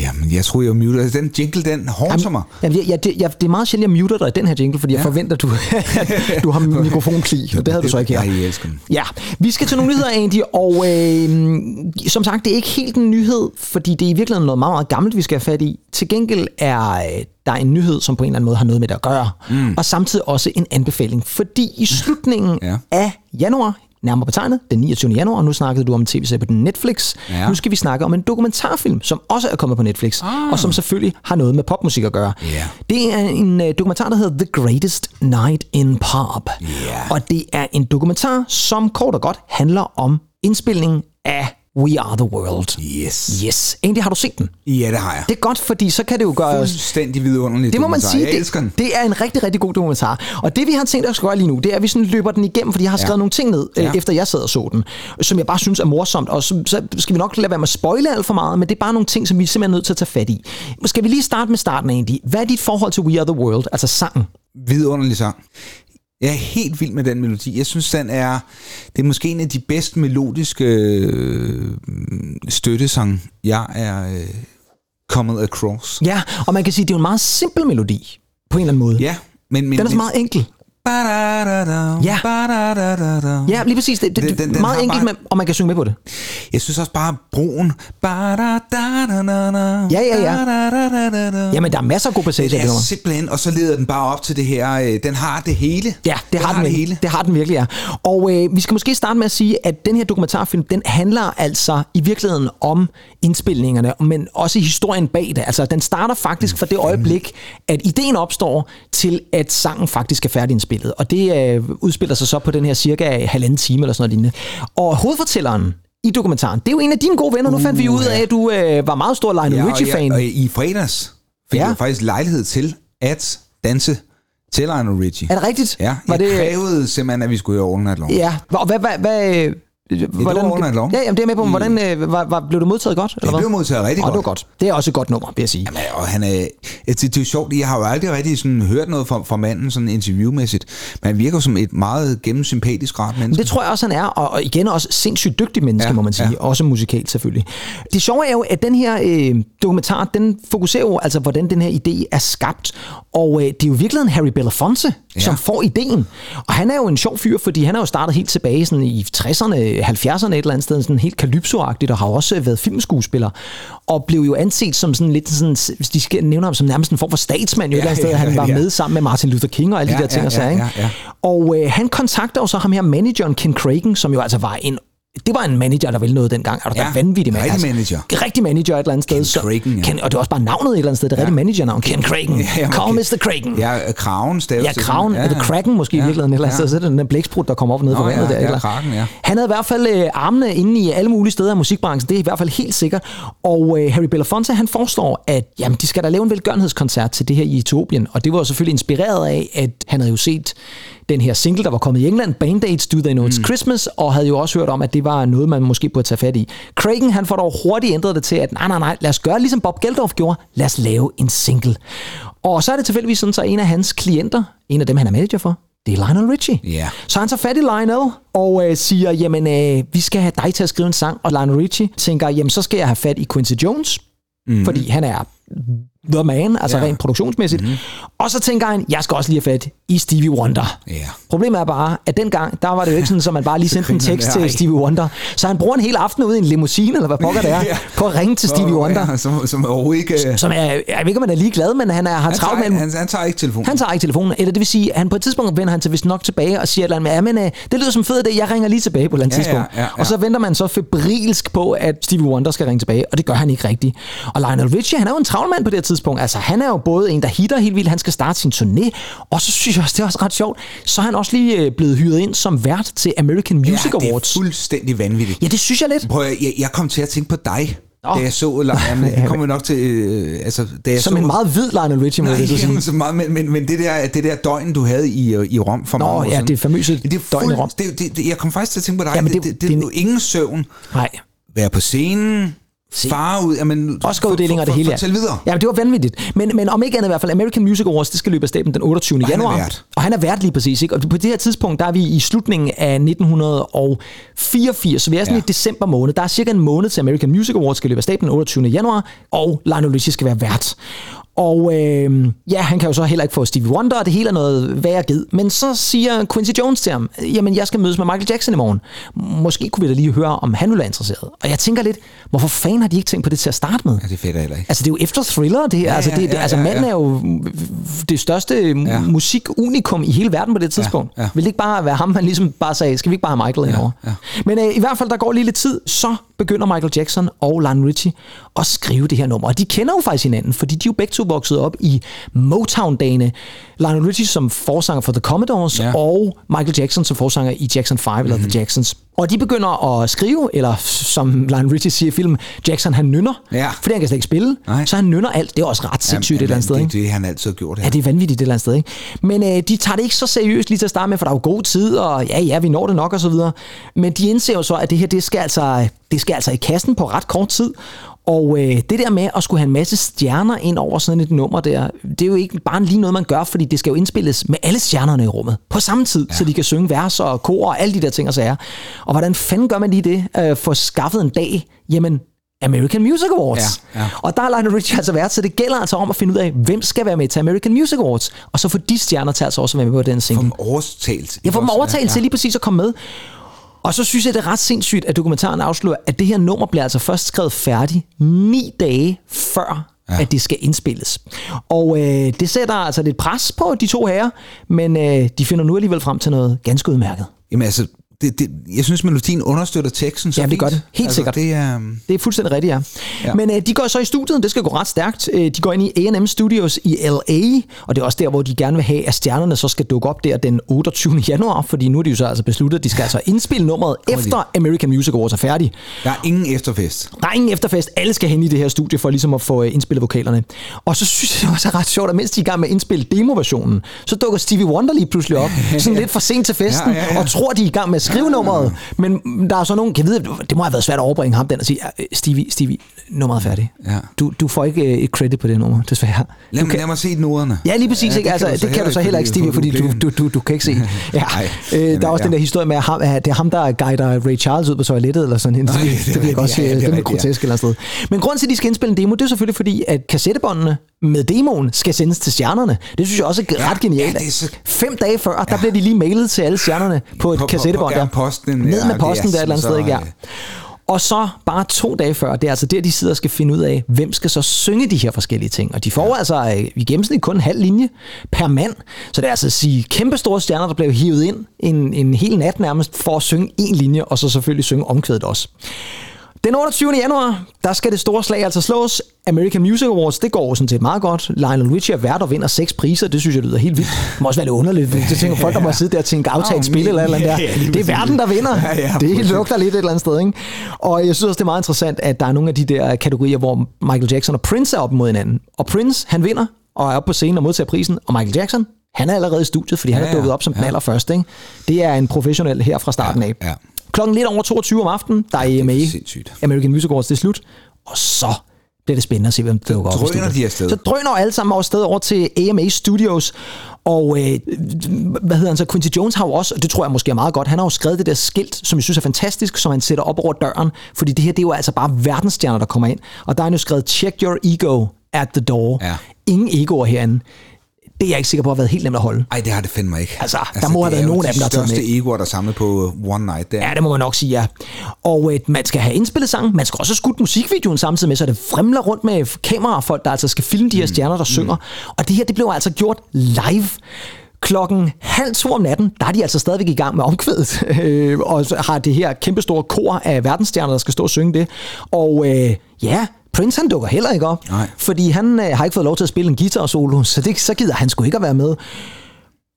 Jamen, jeg tror, jeg muter. Altså, Den jingle, den hårdser mig. Jamen, jeg, jeg, det, jeg, det er meget sjældent, jeg muter dig i den her jingle, fordi jeg forventer, du, at <laughs> du har mikrofonkli, og det havde du så ikke her. Nej, jeg elsker den. Ja, vi skal til nogle nyheder, Andy, og øh, som sagt, det er ikke helt en nyhed, fordi det er i virkeligheden noget meget, meget gammelt, vi skal have fat i. Til gengæld er øh, der en nyhed, som på en eller anden måde har noget med det at gøre, mm. og samtidig også en anbefaling, fordi i slutningen Ja. af januar, nærmere betegnet, den 29. januar, nu snakkede du om en tv-serie på Netflix, Ja. nu skal vi snakke om en dokumentarfilm, som også er kommet på Netflix, ah. og som selvfølgelig har noget med popmusik at gøre. Ja. Det er en øh, dokumentar, der hedder The Greatest Night in Pop. Ja. Og det er en dokumentar, som kort og godt handler om indspilningen af We Are The World. Yes. Yes. Egentlig har du set den. Ja, det har jeg. Det er godt, fordi så kan det jo gøre. Fuldstændig vidunderligt. Det må man sige, den. det, det er en rigtig, rigtig god dokumentar. Og det vi har tænkt os at gøre lige nu, det er, at vi sådan løber den igennem, fordi jeg har skrevet Ja. nogle ting ned, ja. Ja. efter jeg sad og så den, som jeg bare synes er morsomt. Og så, så skal vi nok lade være med at spoile alt for meget, men det er bare nogle ting, som vi er simpelthen nødt til at tage fat i. Skal vi lige starte med starten egentlig? Hvad er dit forhold til We Are The World, altså sangen? Vidunderlig sang. Jeg er helt vild med den melodi. Jeg synes, den er, det er måske en af de bedst melodiske øh, støttesang, jeg er øh, kommet across. Ja, og man kan sige, at det er en meget simpel melodi, på en eller anden måde. Ja, men... men Den er så meget enkel. Ja. Ja. Ja, lige præcis. Det, det, Den- den- den meget har enkelt, bare- med, og man kan synge med på det. Jeg synes også bare, broen... Ja, Ja, ja, ja. Jamen, der er masser af gode passager er nummer. simpelthen, og så leder den bare op til det her. øh, Den har det hele. Ja, det har, den, det det, hele. det har den virkelig, ja. Og øh, vi skal måske starte med at sige, at den her dokumentarfilm, den handler altså i virkeligheden om indspilningerne, men også i historien bag det. Altså, den starter faktisk fra det øjeblik, at ideen opstår, til at sangen faktisk er færdigindspillet. Og det øh, udspiller sig så på den her cirka halvanden time eller sådan noget lignende. Og hovedfortælleren i dokumentaren, det er jo en af dine gode venner. Nu fandt vi ud af, at du øh, var meget stor Lionel Ja, Richie-fan. jeg, og i fredags fik Ja. ja. jeg faktisk lejlighed til at danse til Lionel Richie. Er det rigtigt? Ja, Var jeg det, krævede simpelthen, at vi skulle høre All Night Long. Ja, og hvad, hvad, hvad, øh, hvordan, All Night Long. Ja, jamen, det er med på, men hvordan øh, var, var, blev du modtaget godt? Eller hvad? blev modtaget rigtig Åh, det var godt. godt. Det er også et godt nummer, vil jeg sige. Jamen, og han er, det, det er jo sjovt, jeg har jo aldrig rigtig sådan hørt noget fra, fra manden sådan interviewmæssigt, men han virker som et meget gennemsympatisk rart menneske. Det tror jeg også, han er, og, og igen også sindssygt dygtig menneske, ja, må man sige. Ja. Også musikalt selvfølgelig. Det sjove er jo, at den her øh, dokumentar, den fokuserer jo altså, hvordan den her idé er skabt. Og øh, det er jo virkelig en Harry Belafonte, ja. Som får ideen. Og han er jo en sjov fyr, fordi han er jo startet helt tilbage sådan i 60'erne, 70'erne et eller andet sted, sådan helt kalypso-agtigt, og har også været filmskuespiller. Og blev jo anset som sådan lidt sådan, hvis de skal nævne ham som nærmest en form for statsmand, jo et Ja, eller andet sted. ja, Han var ja. med sammen med Martin Luther King og alle de Ja, der ting ja, og sager. ja, ja, ja. Og øh, han kontakter jo så ham her, manageren Ken Cragen, som jo altså var en det var en manager, der ville noget dengang. Er du ja, Ja, vanvittig mand? rigtig manager. Rigtig manager et eller andet sted. Ken så- Cragen, ja. Ken, og det er også bare navnet et eller andet sted. Det er ja. rigtig managernavn. Ken Cragen. Ja, ja, Call. Mr. Cragen. Ja, kraven staves Ja, kraven, sådan. ja, eller Kraken måske ja, i virkeligheden, eller ja. sted, så er det den der blæksprut, der kommer op ned Nå, på vandet ja, der. ja, eller? kraken, ja. Han havde i hvert fald øh, armene inde i alle mulige steder af musikbranchen, det er i hvert fald helt sikkert. Og øh, Harry Belafonte, han forestår, at jamen, de skal da lave en velgørenhedskoncert til det her i Etiopien. Og det var selvfølgelig inspireret af, at han havde jo set den her single, der var kommet i England, Band-Aids Do They Know It's mm. Christmas, og havde jo også hørt om, at det var noget, man måske burde tage fat i. Cragen, han får dog hurtigt ændret det til, at nej, nej, nej, lad os gøre ligesom Bob Geldof gjorde, lad os lave en single. Og så er det tilfældigvis sådan, så en af hans klienter, en af dem, han er manager for, det er Lionel Richie. Ja. Så han tager fat i Lionel og øh, siger, jamen, øh, vi skal have dig til at skrive en sang. Og Lionel Richie tænker, jamen, så skal jeg have fat i Quincy Jones, mm. fordi han er the man, altså Ja. rent produktionsmæssigt. Mm-hmm. Og så tænker han, jeg skal også lige have fat i Stevie Wonder. Ja. Problemet er bare, at dengang, der var det jo ikke sådan, at man bare lige <laughs> sendte en tekst til. Stevie Wonder. Så han bruger en hel aften ude i en limousine, eller hvad pokker det er, <laughs> Ja. på at ringe til Stevie Wonder. Ja, som, som overhovedet ikke... øh, Som er, jeg ved ikke, om han er ligeglad, men han er, har travlt med han, han tager ikke telefonen. han tager ikke telefonen, eller det vil sige, at han på et tidspunkt vender han til vist nok tilbage og siger et eller andet med, ja, men øh, det lyder som fedt, det jeg ringer lige tilbage på et eller andet Ja, tidspunkt. ja, ja, ja. Og så venter man så febrilsk på, at Stevie Wonder skal ringe tilbage, og det gør han ikke rigtigt. Og Lionel Richie, han er jo en travl mand på det tidspunkt. Altså, han er jo både en, der hitter helt vildt, han skal starte sin turné, og så synes jeg også, det er også ret sjovt, så er han også lige øh, blevet hyret ind som vært til American Music ja, det er Awards. fuldstændig vanvittigt. Ja, det synes jeg lidt. Prøv, jeg, jeg kom til at tænke på dig, Nå. da jeg så... Jamen, <laughs> jeg kommer nok til... Øh, altså, da jeg Som så, en meget hvid Lionel Richie, må jeg så <laughs> sige. så meget, men, men, men det, der, det der døgn, du havde i, øh, i Rom for Nå, mange år ja, siden, det famøse det er døgn i Rom. Det, det, det, jeg kom faktisk til at tænke på dig. Jamen, det, det- det, det, det er det, ingen søvn, Nej. være på scenen, fare ud, jamen, Oscar-uddeling og det hele. Fortæl videre. Ja, det var vanvittigt. Men, men om ikke andet i hvert fald, American Music Awards, det skal løbe af stablen den 28. han er januar. vært. Og han er vært lige præcis. Ikke? Og på det her tidspunkt, der er vi i slutningen af 1984, så vi er sådan Ja. i december måned. Der er cirka en måned til American Music Awards skal løbe af stablen den 28. januar, og Lionel Richie skal være vært. Og øh, ja, han kan jo så heller ikke få Stevie Wonder, og det hele er noget værre gid. Men så siger Quincy Jones til ham, jamen jeg skal mødes med Michael Jackson i morgen. Måske kunne vi da lige høre, om han ville være interesseret. Og jeg tænker lidt, hvorfor fanden har de ikke tænkt på det til at starte med? Ja, det er fedt heller ikke. Altså, det er jo efter Thriller, det her. Ja, altså, det, ja, altså ja, manden ja. er jo det største ja. musikunikum i hele verden på det tidspunkt. ja. Vil det ikke bare være ham, man ligesom bare sagde, skal vi ikke bare have Michael indover? ja. Men øh, i hvert fald, der går lige lidt tid, så begynder Michael Jackson og Lionel Richie at skrive det her nummer. Og de kender jo faktisk hinanden, fordi de er jo begge to vokset op i Motown-dagene. Lionel Richie som forsanger for The Commodores, Ja. og Michael Jackson som forsanger i Jackson 5, eller Mhm. The Jacksons. Og de begynder at skrive, eller som Lionel Richie siger i filmen, Jackson han nynner, Ja. fordi han kan slet ikke spille, Nej. så han nynner alt. Det er også ret sindssygt et eller andet sted, det, ikke? det, han altid har gjort. Ja, det er vanvittigt et eller andet sted, ikke? Men øh, de tager det ikke så seriøst lige til at starte med, for der er jo god tid, og ja, ja, vi når det nok og så videre. Men de indser jo så, at det her, det skal altså, det skal altså i kassen på ret kort tid. Og øh, det der med at skulle have en masse stjerner ind over sådan et nummer der, det er jo ikke bare lige noget, man gør, fordi det skal jo indspilles med alle stjernerne i rummet på samme tid, ja. så de kan synge vers og kor og alle de der ting og sager. Og hvordan fanden gør man lige det? Øh, få skaffet en dag? Jamen, American Music Awards. Ja, ja. Og der er Lionel Richie altså vært, så det gælder altså om at finde ud af, hvem skal være med til American Music Awards. Og så få de stjerner til altså også at være med på den single. dem overtalt. Jeg får dem overtalt til lige præcis at komme med. Og så synes jeg, det er ret sindssygt, at dokumentaren afslører, at det her nummer bliver altså først skrevet færdigt ni dage før, ja. at det skal indspilles. Og øh, det sætter altså lidt pres på de to herrer, men øh, de finder nu alligevel frem til noget ganske udmærket. Jamen altså, det, det, jeg synes, melodien understøtter teksten så Ja, det gør det. Helt altså, sikkert. Det er, um, Det er fuldstændig rigtigt, ja. Ja. Men øh, de går så i studiet, det skal gå ret stærkt. Øh, de går ind i A&M Studios i L.A., og det er også der, hvor de gerne vil have, at stjernerne så skal dukke op der den 28. januar, fordi nu er de jo så altså besluttet, at de skal altså indspille nummeret efter American Music Awards er færdig. der er ingen efterfest. Der er ingen efterfest. Alle skal hen i det her studie for ligesom at få øh, indspillet vokalerne. Og så synes jeg det også er ret sjovt, at mens de er i gang med at indspille demoversionen, så dukker Stevie Wonder lige pludselig op, <laughs> sådan lidt for sent til festen, Ja, ja, ja. og tror, de er i gang med skrive nummeret. Men der er så nogen, kan vide, det må have været svært at overbringe ham den og sige, øh, Stevie, Stevie, nummeret er færdigt. Ja. Du, du får ikke øh, et credit på det nummer, desværre. Lad, kan, lad mig se noderne. Ja, lige præcis. Ja, ikke? Altså, det, kan du så heller ikke, Stevie, fordi du, du, du, du kan ikke se. <laughs> Ja. Nej. Øh, der er også den ja. der historie med, at, ham, at det er ham, der guider Ray Charles ud på toilettet, eller sådan. Nej, <laughs> det, det er rigtigt. sige. Ja, det er den ja. grotesk eller sted. Men grunden til, at de skal indspille en demo, det er selvfølgelig fordi, at kassettebåndene med demoen skal sendes til stjernerne. Det synes jeg også er Ja, ret genialt. ja, er så- Fem dage før, der bliver de lige mailet til alle stjernerne på et På- på- kassettebånd. på- ja, der. posten, Ned ja, med posten der et eller andet sted, ikke? Og så bare to dage før, det er altså der, de sidder og skal finde ud af, hvem skal så synge de her forskellige ting. Og de får ja. altså øh, i gennemsnit kun en halv linje per mand. Så det er altså at sige kæmpe store stjerner, der bliver hivet ind en, en hel nat nærmest for at synge en linje, og så selvfølgelig synge omkvædet også. Den 28. januar, der skal det store slag altså slås. American Music Awards, det går sådan set meget godt. Lionel Richie er vært og vinder seks priser. Det synes jeg lyder helt vildt. Det må også være lidt underligt. Det tænker folk, der må sidde der og tænke aftalt Åh, spil eller et eller andet <laughs> ja, der. ja, Det er verden, der vinder. Ja, ja, det lugter lidt et eller andet sted. Ikke? Og jeg synes også, det er meget interessant, at der er nogle af de der kategorier, hvor Michael Jackson og Prince er op mod hinanden. Og Prince, han vinder og er oppe på scenen og modtager prisen. Og Michael Jackson, han er allerede i studiet, fordi han Ja, er ja. dukket op som den Ja. allerførste. Ikke? Det er en professionel her fra starten af. ja. Klokken lidt over 22 om aftenen, der er AMA, sindssygt. American Music Awards, det er slut. Og så bliver det spændende at se, hvem der dukker op. drøner de afsted. Så drøner alle sammen over sted over til AMA Studios. Og øh, hvad hedder han så? Quincy Jones har jo også, og det tror jeg måske er meget godt, han har jo skrevet det der skilt, som jeg synes er fantastisk, som han sætter op over døren. Fordi det her, det er jo altså bare verdensstjerner, der kommer ind. Og der er han jo skrevet, check your ego. at the door. Ja. Ingen egoer herinde. Det er jeg ikke sikker på har været helt nemt at holde. Ej, det har det fandme ikke. Altså, der må have det været nogen af dem, der har taget med. største egoer, der er samlet på One Night. Der. Ja, det må man nok sige, ja. Og øh, man skal have indspillet sangen, man skal også have skudt musikvideoen samtidig med, så det fremler rundt med kamerafolk, der altså skal filme de her stjerner, der synger. Og det her, det blev altså gjort live. Klokken halv to om natten, der er de altså stadigvæk i gang med omkvædet, <laughs> øh, og har det her kæmpestore kor af verdensstjerner, der skal stå og synge det. Og øh, ja, Prince han dukker heller ikke op, Nej. fordi han øh, har ikke fået lov til at spille en guitar solo, så, det, så gider han sgu ikke at være med.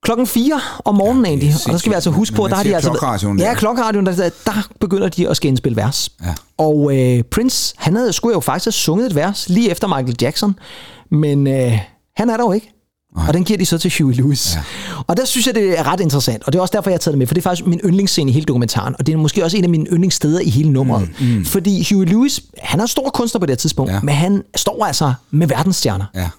Klokken 4 om morgenen, ja, egentlig, og der skal vi altså huske på, Men der har de altså... ja, der. klokkeradioen, der, der begynder de at skal indspille vers. Ja. Og øh, Prince, han havde, skulle jo faktisk have sunget et vers lige efter Michael Jackson, men øh, han er der jo ikke. Nej. Og den giver de så til Huey Lewis. Ja. Og der synes jeg, det er ret interessant. Og det er også derfor, jeg har taget det med. For det er faktisk min yndlingsscene i hele dokumentaren. Og det er måske også en af mine yndlingssteder i hele nummeret. Mm, mm. Fordi Huey Lewis, han er stor kunstner på det tidspunkt. Ja. Men han står altså med verdensstjerner. Ja.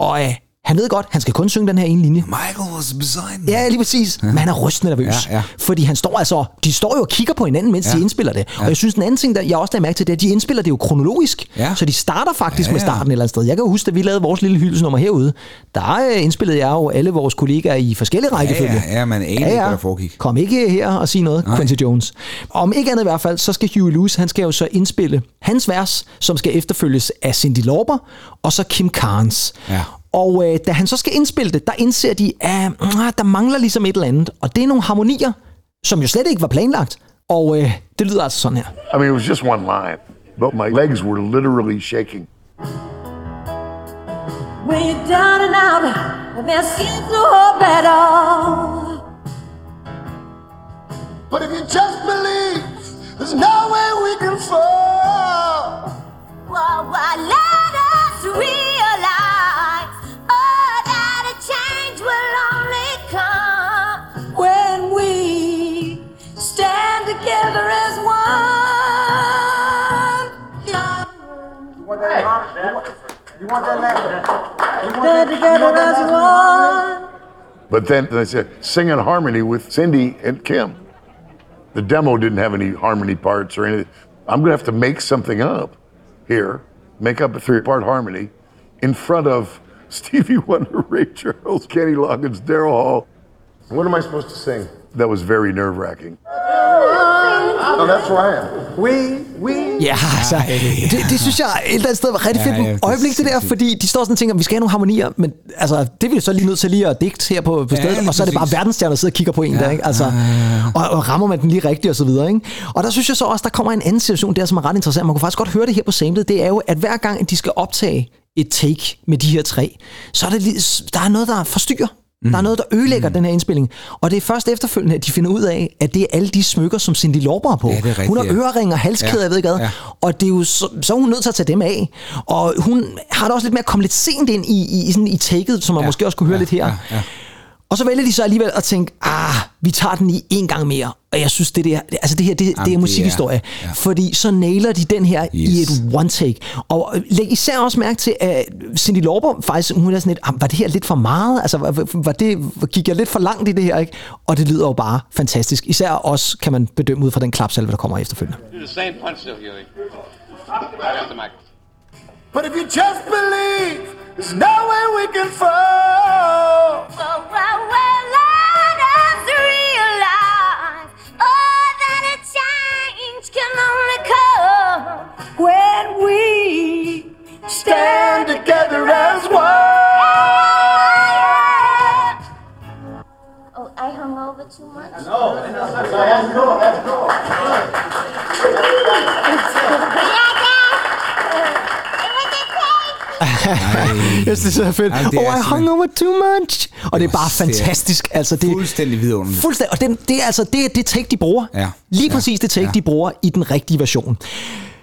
Og øh, han ved godt, han skal kun synge den her ene linje. Michael was beside me. Ja, lige præcis. Men han er rystende nervøs. Ja, ja. Fordi han står altså, de står jo og kigger på hinanden, mens Ja. de indspiller det. Og jeg synes, den anden ting, der jeg også lagde mærke til, det er, at de indspiller det jo kronologisk. Ja. Så de starter faktisk Ja, med ja. starten et eller andet sted. Jeg kan huske, da vi lavede vores lille hyldesnummer herude, der øh, indspillede jeg jo alle vores kollegaer i forskellige rækkefølge. ja, ja, man anede ikke, hvad der foregik. Kom ikke her og sige noget, Nej. Quincy Jones. Om ikke andet i hvert fald, så skal Huey Lewis, han skal jo så indspille hans vers, som skal efterfølges af Cindy Lauper, og så Kim Carnes. Ja. Og øh, da han så skal indspille det, der indser de, at øh, der mangler ligesom et eller andet. Og det er nogle harmonier, som jo slet ikke var planlagt. Og øh, det lyder altså sådan her. I mean, it was just one line, but my legs were literally shaking. When you're down and out, and there seems no hope at all. But if you just believe, there's no way we can fall. Well, well, let us realize But then they said, sing in harmony with Cindy and Kim. The demo didn't have any harmony parts or anything. I'm going to have to make something up here, make up a three part harmony in front of <laughs> Stevie Wonder, Ray Charles, Kenny Loggins, Daryl Hall. What am I supposed to sing? That was very nerve wracking. Oh, that's where I am. We, Ja, altså, det, det synes jeg et eller andet sted var rigtig Ja, fedt ja, ja, øjeblik, det der, fordi de står sådan og tænker, vi skal have nogle harmonier, men altså, det er vi så lige nødt til lige at digte her på, på Ja, stedet, lige og så er det bare verdensstjerner, der sidder og kigger på en Ja, der, ikke? Altså, og, og rammer man den lige rigtigt og så videre, ikke? Og der synes jeg så også, der kommer en anden situation der, som er ret interessant. Man kunne faktisk godt høre det her på samlet. Det er jo, at hver gang de skal optage et take med de her tre, så er det lige, der er noget, der forstyrrer. Der er noget, der ødelægger mm. den her indspilling. Og det er først efterfølgende, at de finder ud af, at det er alle de smykker, som Cindy Lauper har på. Ja, er rigtigt, hun har ja. øreringer, halskæder, Ja, jeg ved ikke hvad. ja. Og det er jo så, så er hun nødt til at tage dem af. Og hun har det også lidt med at komme lidt sent ind i, i, i, sådan, i taket, som man ja, måske også kunne høre ja, lidt her. ja, ja. Og så vælger de så alligevel at tænke, ah, vi tager den i en gang mere. Og jeg synes, det, der, altså det her, det, det er det er- musikhistorie. ja. Fordi så nailer de den her yes. i et one take. Og læg især også mærke til, at Cindy Lauper faktisk, hun er sådan lidt, ah, var det her lidt for meget? Altså, var, var det, gik jeg lidt for langt i det her, ikke? Og det lyder jo bare fantastisk. Især også kan man bedømme ud fra den klapsalve, der kommer efterfølgende. But if you just believe, there's no way we can fall. Oh, well, well, let us realize oh, that a change can only come when we stand together as one. Oh, I hung over too much? <laughs> Jeg synes, det er fedt. Ej, det oh, er I hung over too much. Og det er bare er fantastisk. Altså, det, fuldstændig vidunderligt. Fuldstændig. Og det, det er altså det, det take, de bruger. Ja. Lige Ja. præcis det take, Ja. de bruger i den rigtige version.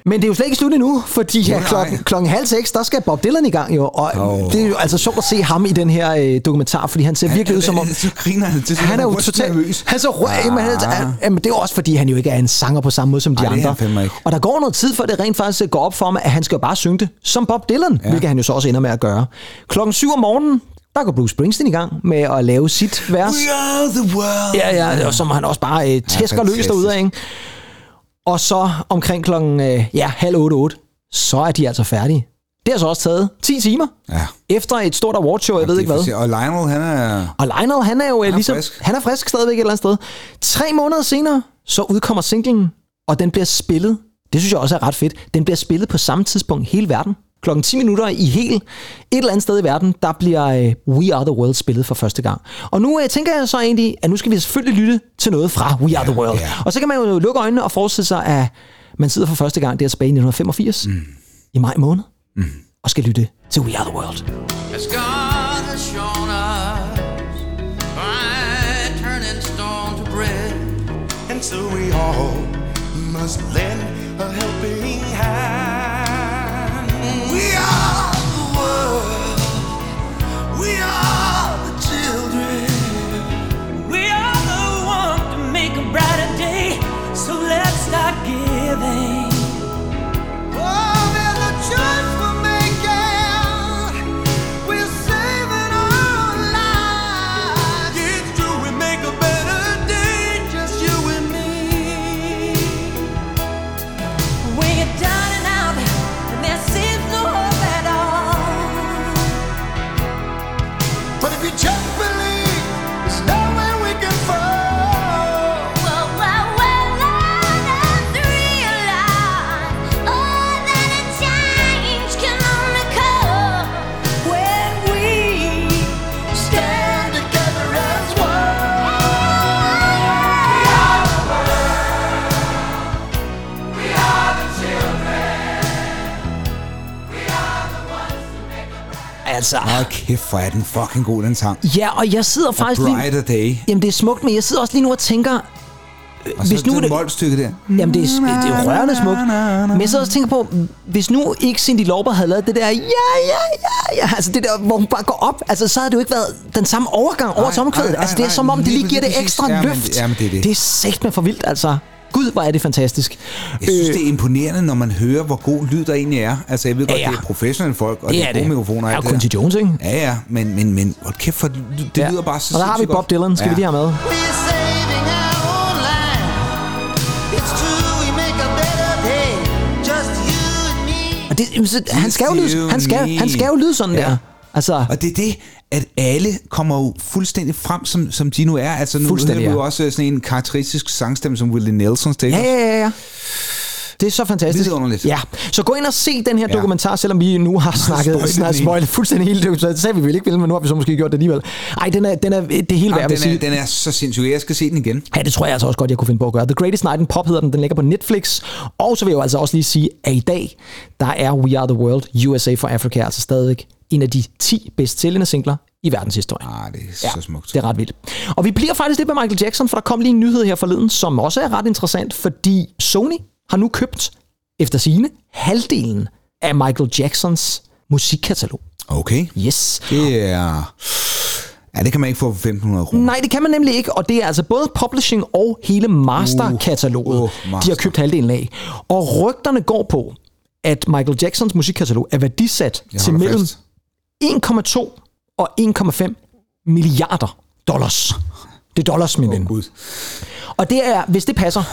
Men det er jo slet ikke slut endnu, fordi ja, klokken, klokken halv seks, der skal Bob Dylan i gang jo. Og Åh. det er jo altså sjovt at se ham i den her øh, dokumentar, fordi han ser virkelig ud som om... <laughs> Så griner han til Han er jo totalt nervøs. Han så rød, Ah. men, han, han, jamen, det er jo også fordi, han jo ikke er en sanger på samme måde som de det er andre. han. Og der går noget tid, før det rent faktisk går op for mig, at han skal jo bare synge det som Bob Dylan, ja. hvilket han jo så også ender med at gøre. Klokken 7 om morgenen, der går Bruce Springsteen i gang med at lave sit vers. We are the world. Ja, ja, og som han også bare øh, tæsker løs fantastisk. derude af, ikke? Og så omkring klokken øh, ja, halv otte, otte, så er de altså færdige. Det har så også taget 10 timer. Ja. Efter et stort awardshow, jeg ved Det ikke hvad. Og Lionel, han er... Og Lionel, han er jo han er ligesom, frisk. han er frisk stadigvæk et eller andet sted. Tre måneder senere, så udkommer singlen, og den bliver spillet. Det synes jeg også er ret fedt. Den bliver spillet på samme tidspunkt hele verden. Klokken 10 minutter i helt et eller andet sted i verden, der bliver øh, We Are The World spillet for første gang. Og nu øh, tænker jeg så egentlig, at nu skal vi selvfølgelig lytte til noget fra We Are The World. ja. Og så kan man jo lukke øjnene og forestille sig, at man sidder for første gang der tilbage i 1985 mm. i maj måned mm. og skal lytte til We Are The World. As God has shown us by turning stone to bread. And so we all must lend a helping Altså, Åh, kæft, hvor er den fucking god, den sang. ja, og jeg sidder faktisk lige... Brighter Day. Jamen, det er smukt, men jeg sidder også lige nu og tænker... Og så Hvis nu det det- målstykke der. Jamen, det er, det er rørende smukt. Men jeg sidder også og tænker på, hvis nu ikke Cindy Lauper havde lavet det der, ja, ja, ja, ja, altså det der, hvor hun bare går op, altså så havde det jo ikke været den samme overgang over til omkvædet. Altså det er som om, det lige lige giver det ekstra Jamen, løft. jamen, det er det. Det er sagt med for vildt, altså. Gud, hvor er det fantastisk. Jeg synes, det er imponerende, når man hører, hvor god lyd der egentlig er. Altså, jeg ved godt, Ja, ja. det er professionelle folk, og Det det er er gode det. mikrofoner. og Ja, det Quincy. Jones, ikke? Ja, ja, men, men, men hold kæft, for det, det Ja. lyder bare så Og der har vi Bob Dylan, skal vi lige have med. We're saving our own life. It's true, we make a better day. Just you and me. Og det, så, han, skal jo lyde, han, skal, han skal jo lyde sådan Ja. der. Altså, Og det er det, at alle kommer jo fuldstændig frem, som, som de nu er. Altså, nu Fuldstændig, hører vi jo også sådan en karakteristisk sangstemme, som Willie Nelsons. Det, Ja, ja, ja, ja. Det er så fantastisk. Vidunderligt. Ja, så gå ind og se den her Ja. dokumentar, selvom vi nu har <laughs> snakket snart den spoilet fuldstændig hele dokumentaren. Det sagde vi vel ikke, men nu har vi så måske gjort det alligevel. Ej, den er, den er, det er helt værd, sige. er, den er så sindssyg. Jeg skal se den igen. Ja, det tror jeg altså også godt, jeg kunne finde på at gøre. The Greatest Night in Pop hedder den. Den ligger på Netflix. Og så vil jeg jo altså også lige sige, at i dag, der er We Are The World, USA for Africa, altså stadigvæk en af de 10 bedst sælgende singler i verdenshistorien. Ah, det er så smukt. det er ret vildt. Og vi bliver faktisk lidt med Michael Jackson, for der kom lige en nyhed her forleden, som også er ret interessant, fordi Sony har nu købt, efter sine halvdelen af Michael Jacksons musikkatalog. Okay. Yes. Det er... Ja, det kan man ikke få for 1.500 kroner. Nej, det kan man nemlig ikke, og det er altså både publishing og hele masterkataloget, Uh, uh, master. de har købt halvdelen af. Og rygterne går på, at Michael Jacksons musikkatalog er værdisat til mellem fast. 1,2 og 1,5 milliarder dollars. Det er dollars, min ven. Gud. Og det er, hvis det passer,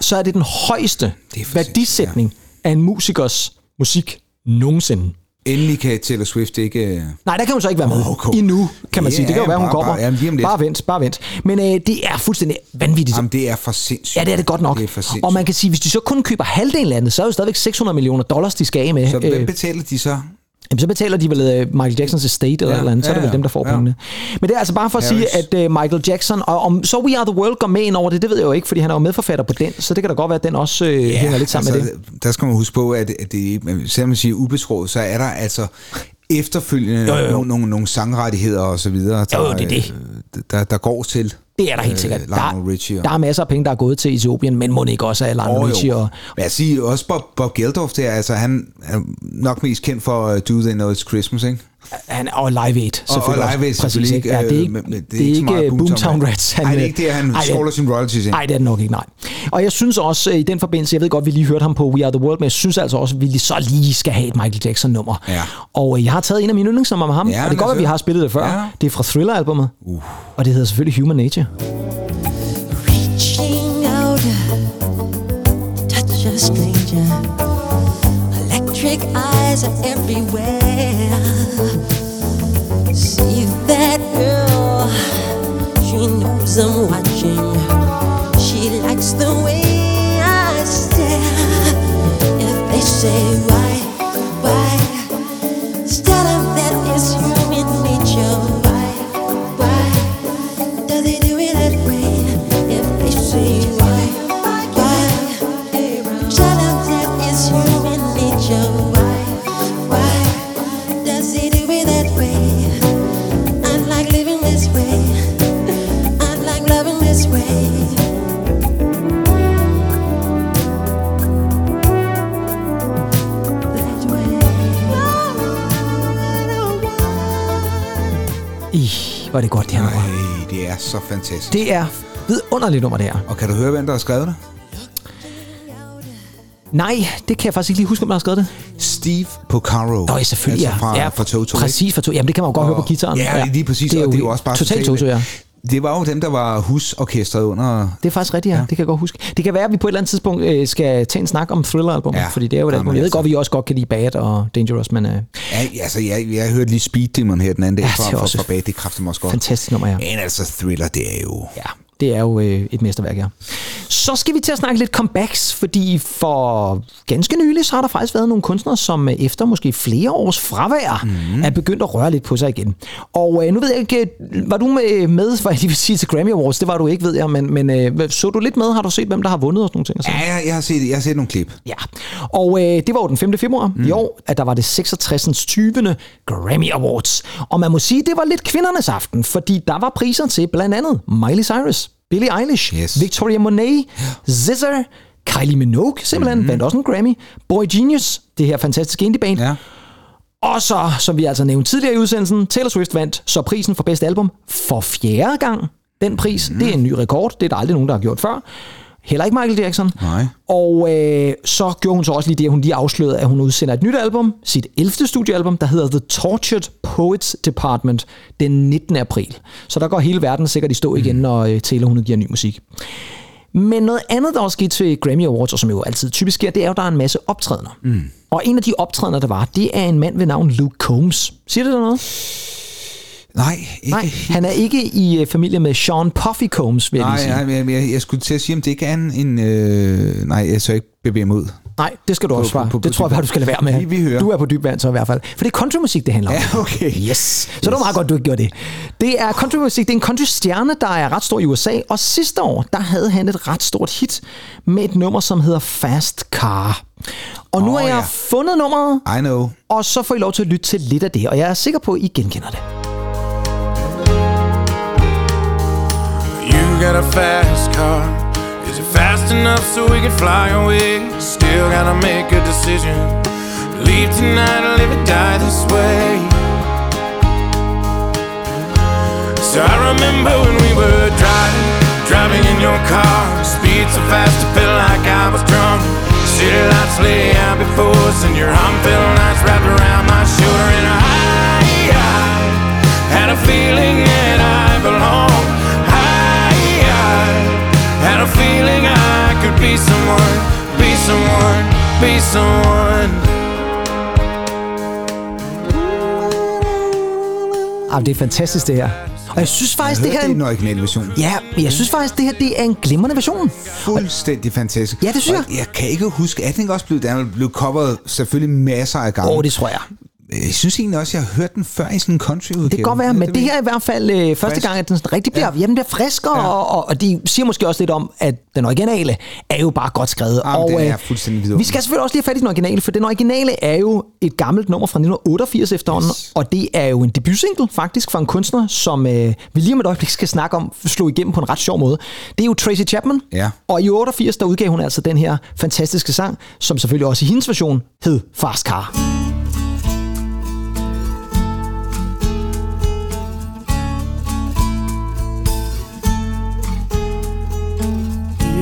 så er det den højeste Det værdisætning af en musikers musik nogensinde. Endelig kan Taylor Swift ikke... øh, Nej, der kan hun så ikke være med okay. endnu, kan man Ja, sige. Det kan jo være, hun bare- kommer. bare- jamen, bare vent, bare vent. Men øh, det er fuldstændig vanvittigt. Jamen, det er for sindssygt. Ja, det er det godt nok. Det er for sindssygt. og man kan sige, hvis de så kun køber halvdelen af det, så er det jo stadigvæk 600 millioner dollars, de skal af med. Så hvem Øh, betaler de så? Jamen, så betaler de vel uh, Michael Jacksons estate eller Ja, eller andet, så er det ja, vel dem, der får ja. pengene. Men det er altså bare for at sige, at uh, Michael Jackson, og om så We Are The World går med ind over det, det ved jeg jo ikke, fordi han er jo medforfatter på den, så det kan da godt være, at den også uh, ja, hænger lidt sammen altså, med det. Der skal man huske på, at, at det, selvom man siger ubetrådt, så er der altså efterfølgende Jo, jo, jo. Nogle, nogle, nogle sangrettigheder og så videre, der, Jo, det er det. øh, Der, der går til Det er der helt øh, sikkert. Lionel Der, Richie. og- der er masser af penge, der er gået til Etiopien, men må ikke også af Lionel jo. Richie og, jeg siger også Bob, Bob Geldof der, altså han er nok mest kendt for uh, Do They Know It's Christmas, ikke? Han, og Live Aid, Og, og selvfølgelig Live Aid. Præcis, selvfølgelig ikke? Ja, det er ikke, men- men det er så ikke, meget Boomtown Rats. Han, Nej, det er øh, ikke det, han ej, det- skåler sin royalties ind. Nej, det er det nok ikke, nej. Og jeg synes også øh, i den forbindelse, jeg ved godt, vi lige hørte ham på We Are The World, men jeg synes altså også, at vi lige så lige skal have et Michael Jackson-nummer. Ja. Og øh, jeg har taget en af mine yndlingsnummer med ham, Ja, og det er godt, at vi har spillet det før. Ja. Det er fra Thriller-albummet, uh. og det hedder selvfølgelig Human Nature. Reaching out, touch a stranger. Electric eyes eyes are everywhere. Knows I'm watching. She likes the way I stare. If they say hvor er det godt, det her nummer. Ej, det er så fantastisk. Det er vidunderligt nummer, det her. Og kan du høre, hvem der har skrevet det? Nej, det kan jeg faktisk ikke lige huske, om der har skrevet det. Steve Porcaro. Nå, ja, selvfølgelig, altså fra, ja. fra Toto. Præcis, fra Toto. Jamen, det kan man jo godt høre på gitaren. Ja, lige præcis. Det er og jo, det er jo også bare totalt Toto, ja. Det var jo dem, der var husorkestret under... Det er faktisk rigtigt, ja. ja. Det kan jeg godt huske. Det kan være, at vi på et eller andet tidspunkt øh, skal tage en snak om Thriller-albumet, Ja. fordi det er jo et album. Jeg ved altså. godt, vi også godt kan lide Bad og Dangerous, men øh, Ja, altså, jeg, jeg hørte lige Speed Demon her den anden dag Ja, fra, fra, fra bag. Det kræfter mig også godt. fantastisk nummer, ja. Men altså, Thriller, det er jo... Ja, det er jo øh, et mesterværk, ja. Så skal vi til at snakke lidt comebacks, fordi for ganske nylig, så har der faktisk været nogle kunstnere, som efter måske flere års fravær, mm. er begyndt at røre lidt på sig igen. Og øh, nu ved jeg ikke, øh, var du med, med, <laughs> hvad jeg lige vil sige, til Grammy Awards? Det var du ikke, ved jeg, men, men øh, så du lidt med? Har du set, hvem der har vundet og sådan nogle ting? og sådan? Ja, jeg, jeg, har set, jeg har set nogle klip. Ja, og øh, det var jo den 5. februar mm. i år, at der var det 66. 20. Grammy Awards. Og man må sige, det var lidt kvindernes aften, fordi der var priser til blandt andet Miley Cyrus, Billie Eilish, Yes. Victoria Monet, SZA, Kylie Minogue simpelthen, mm-hmm. vandt også en Grammy, Boy Genius, det her fantastiske indie-band, Ja. og så, som vi altså nævnte tidligere i udsendelsen, Taylor Swift vandt så prisen for bedste album for fjerde gang. Den pris, mm. det er en ny rekord. Det er der aldrig nogen, der har gjort før. Heller ikke Michael Jackson. Nej. Og øh, så gjorde hun så også lige det, at hun lige afslørede, at hun udsender et nyt album, sit 11. studiealbum, der hedder The Tortured Poets Department, den 19. april. Så der går hele verden sikkert i stå igen, når øh, Taylor hun giver ny musik. Men noget andet, der også skete til Grammy Awards, og som jo altid typisk sker, det er jo, at der er en masse optrædener. Mm. Og en af de optrædener, der var, det er en mand ved navn Luke Combs. Siger det dig noget? Nej, ikke Nej, han er ikke i øh, familie med Sean Puffy Combs, vil jeg Nej, sige. nej, jeg, jeg, jeg skulle til at sige, om det ikke er en... en øh, nej, jeg så ikke bevæge mig ud. Nej, det skal du også på- svare. på- Det på tror jeg bare, du skal lade være med. Vi- vi hører. Du er på dyb vand så i hvert fald. For det er countrymusik, det handler om. Ja, okay. Yes. Så det var meget godt, du ikke gjorde det. Det er countrymusik. Det er en countrystjerne, der er ret stor i USA. Og sidste år, der havde han et ret stort hit med et nummer, som hedder Fast Car. Og nu Åh, har jeg ja. fundet nummeret, I know. og så får I lov til at lytte til lidt af det. Og jeg er sikker på, at I genkender det. Got a fast car. Is it fast enough so we can fly away? Still gotta make a decision. Leave tonight or live or die this way. So I remember when we were driving, driving in your car. Speed so fast I felt like I was drunk. City lights lay out before us, and your arm felt nice wrapped around my shoulder. And I, I had a feeling that I Ah, det er fantastisk, det her. Og jeg synes faktisk, Jeg det her... er det er en- den originale version. Ja, jeg synes faktisk, det her det er en glimrende version. Fuldstændig fantastisk. Ja, det synes Og jeg kan ikke huske, at den ikke også blev, den blevet coveret selvfølgelig masser af gange. Åh, det tror jeg. Jeg synes egentlig også, jeg har hørt den før i sådan en country-udgave. Det kan godt være, men det her er i hvert fald øh, første Frisk. gang, at den sådan rigtig bliver, ja. ja, den bliver friskere, ja. og, og, og de siger måske også lidt om, at den originale er jo bare godt skrevet. Jamen, og, den er øh, fuldstændig vidunderlig. Vi skal selvfølgelig også lige have fat i den originale, for den originale er jo et gammelt nummer fra 1988 efterhånden, Yes. og det er jo en debutsingle faktisk fra en kunstner, som øh, vi lige om et øjeblik skal snakke om, slå igennem på en ret sjov måde. Det er jo Tracy Chapman, Ja. og i 88 der udgav hun altså den her fantastiske sang, som selvfølgelig også i hendes version hed Fast Car.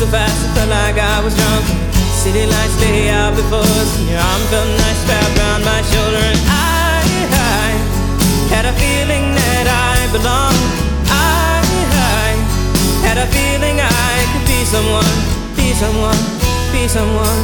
So fast, it felt like I was drunk. City lights lay out before us, and your arm felt nice wrapped around my shoulder. And I, I had a feeling that I belonged. I, I had a feeling I could be someone, be someone, be someone.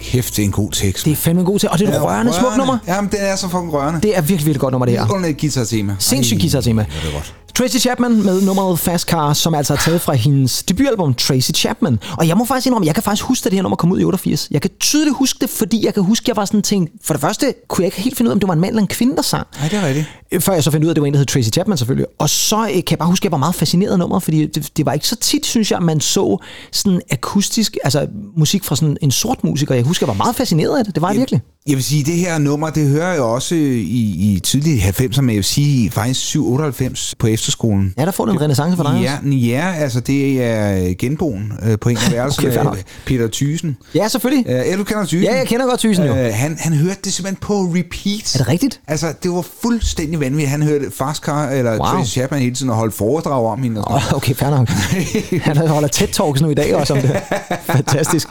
Kæft, det er en god tekst. Det er fandme en god til, og det er et rørende, smukt nummer. Jamen, det er så fucking rørende. Det er virkelig, virkelig godt nummer, det her. Under et guitar-tema. Sindssygt guitar-tema. Ja, det er godt. Tracy Chapman med nummeret Fast Car, som altså er taget fra hendes debutalbum Tracy Chapman. Og jeg må faktisk indrømme, jeg kan faktisk huske, at det her nummer kom ud i 88. Jeg kan tydeligt huske det, fordi jeg kan huske, at jeg var sådan tænkt, for det første kunne jeg ikke helt finde ud af, om det var en mand eller en kvinde, der sang. Nej, det er rigtigt. Øh, Før jeg så fandt ud af, at det var en, der hed Tracy Chapman selvfølgelig. Og så øh, kan jeg bare huske, at jeg var meget fascineret af nummeret, fordi det, det var ikke så tit, synes jeg, man så sådan akustisk, altså musik fra sådan en sort musiker. Jeg husker, jeg var meget fascineret af det. Det var jeg virkelig. Jeg vil sige, det her nummer, det hører jeg også i, i tidlige 90'ere, men jeg vil sige faktisk 7-98 på efterskolen. Ja, der får du en renaissance for dig Ja, ja, altså det er genboen øh, på en af værelserne. Okay, fair nok. Peter Thysen. Ja, selvfølgelig. Øh, ja, du kender Thysen. Ja, jeg kender godt Thysen jo. Øh, han, han hørte det simpelthen på repeat. Er det rigtigt? Altså, det var fuldstændig vanvittigt. Han hørte Fast Car eller Wow. Tracy Chapman hele tiden og holdt foredrag om hende. Og sådan Oh, okay, fair nok. <laughs> Han holder TED Talks nu i dag også om det. Fantastisk.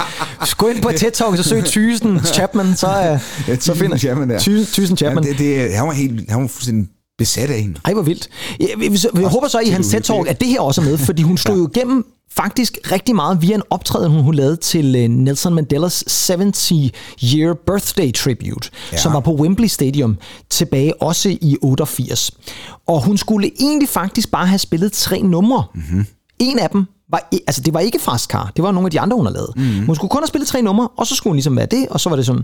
Gå ind på TED Talks og søg Thysen Chapman, så, uh, Ja, så finder Chapman der. Thyssen Chapman. Ja, det, det, han var helt, han var fuldstændig besat af hende. Ej, hvor vildt. Jeg, jeg, jeg, håber så i hans Talk, at det her også er med, fordi hun slog jo igennem faktisk rigtig meget via en optræden, hun, hun lavede til øh, Nelson Mandelas 70-year birthday tribute, ja. Som var på Wembley Stadium tilbage også i 88. Og hun skulle egentlig faktisk bare have spillet tre numre. Mm-hmm. En af dem var, altså det var ikke Fast Car, det var nogle af de andre, hun havde lavet. Mm-hmm. Hun skulle kun have spillet tre numre, og så skulle hun ligesom være det, og så var det sådan.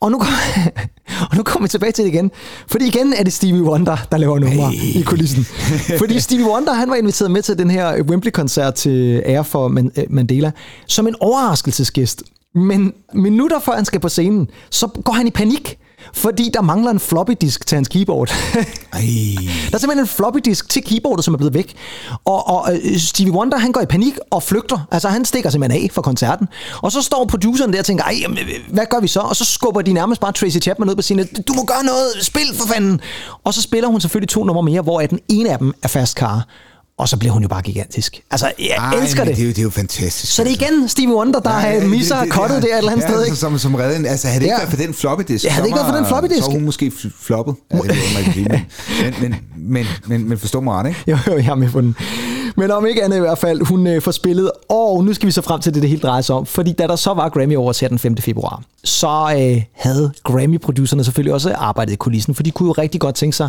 Og nu, kom, <laughs> og nu kommer vi tilbage til det igen. Fordi igen er det Stevie Wonder, der laver numre hey. i kulissen. <laughs> Fordi Stevie Wonder, han var inviteret med til den her Wembley-koncert til ære for øh, Mandela, som en overraskelsesgæst. Men minutter før han skal på scenen, så går han i panik. Fordi der mangler en floppy disk til hans keyboard. <laughs> Ej. Der er simpelthen en floppy disk til keyboardet, som er blevet væk. Og, og øh, Stevie Wonder, han går i panik og flygter. Altså, han stikker simpelthen af fra koncerten. Og så står produceren der og tænker, ej, jamen, hvad gør vi så? Og så skubber de nærmest bare Tracy Chapman ud på scenen. Du må gøre noget, spil for fanden! Og så spiller hun selvfølgelig to numre mere, hvor den ene af dem er Fast Car. Og så bliver hun jo bare gigantisk. Altså, jeg Ej, elsker det. Det er, jo, det er jo fantastisk. Så det er igen Stevie Wonder, der har misser kottet det et eller andet ja, sted, altså, ikke? Som, som redden. Altså, havde det ikke Ja. været for den floppy disk, Ja, havde det ikke været for den floppy disk. Så hun måske fl- floppet. Det ikke, <laughs> men, men, men, men, men forstå mig ret, ikke? Jo, jo, jeg er med på den. Men om ikke andet i hvert fald, hun øh, får spillet, og nu skal vi så frem til det, det hele drejer sig om. Fordi da der så var Grammy Awards her den 5. februar, så øh, havde Grammy-producerne selvfølgelig også arbejdet i kulissen, for de kunne jo rigtig godt tænke sig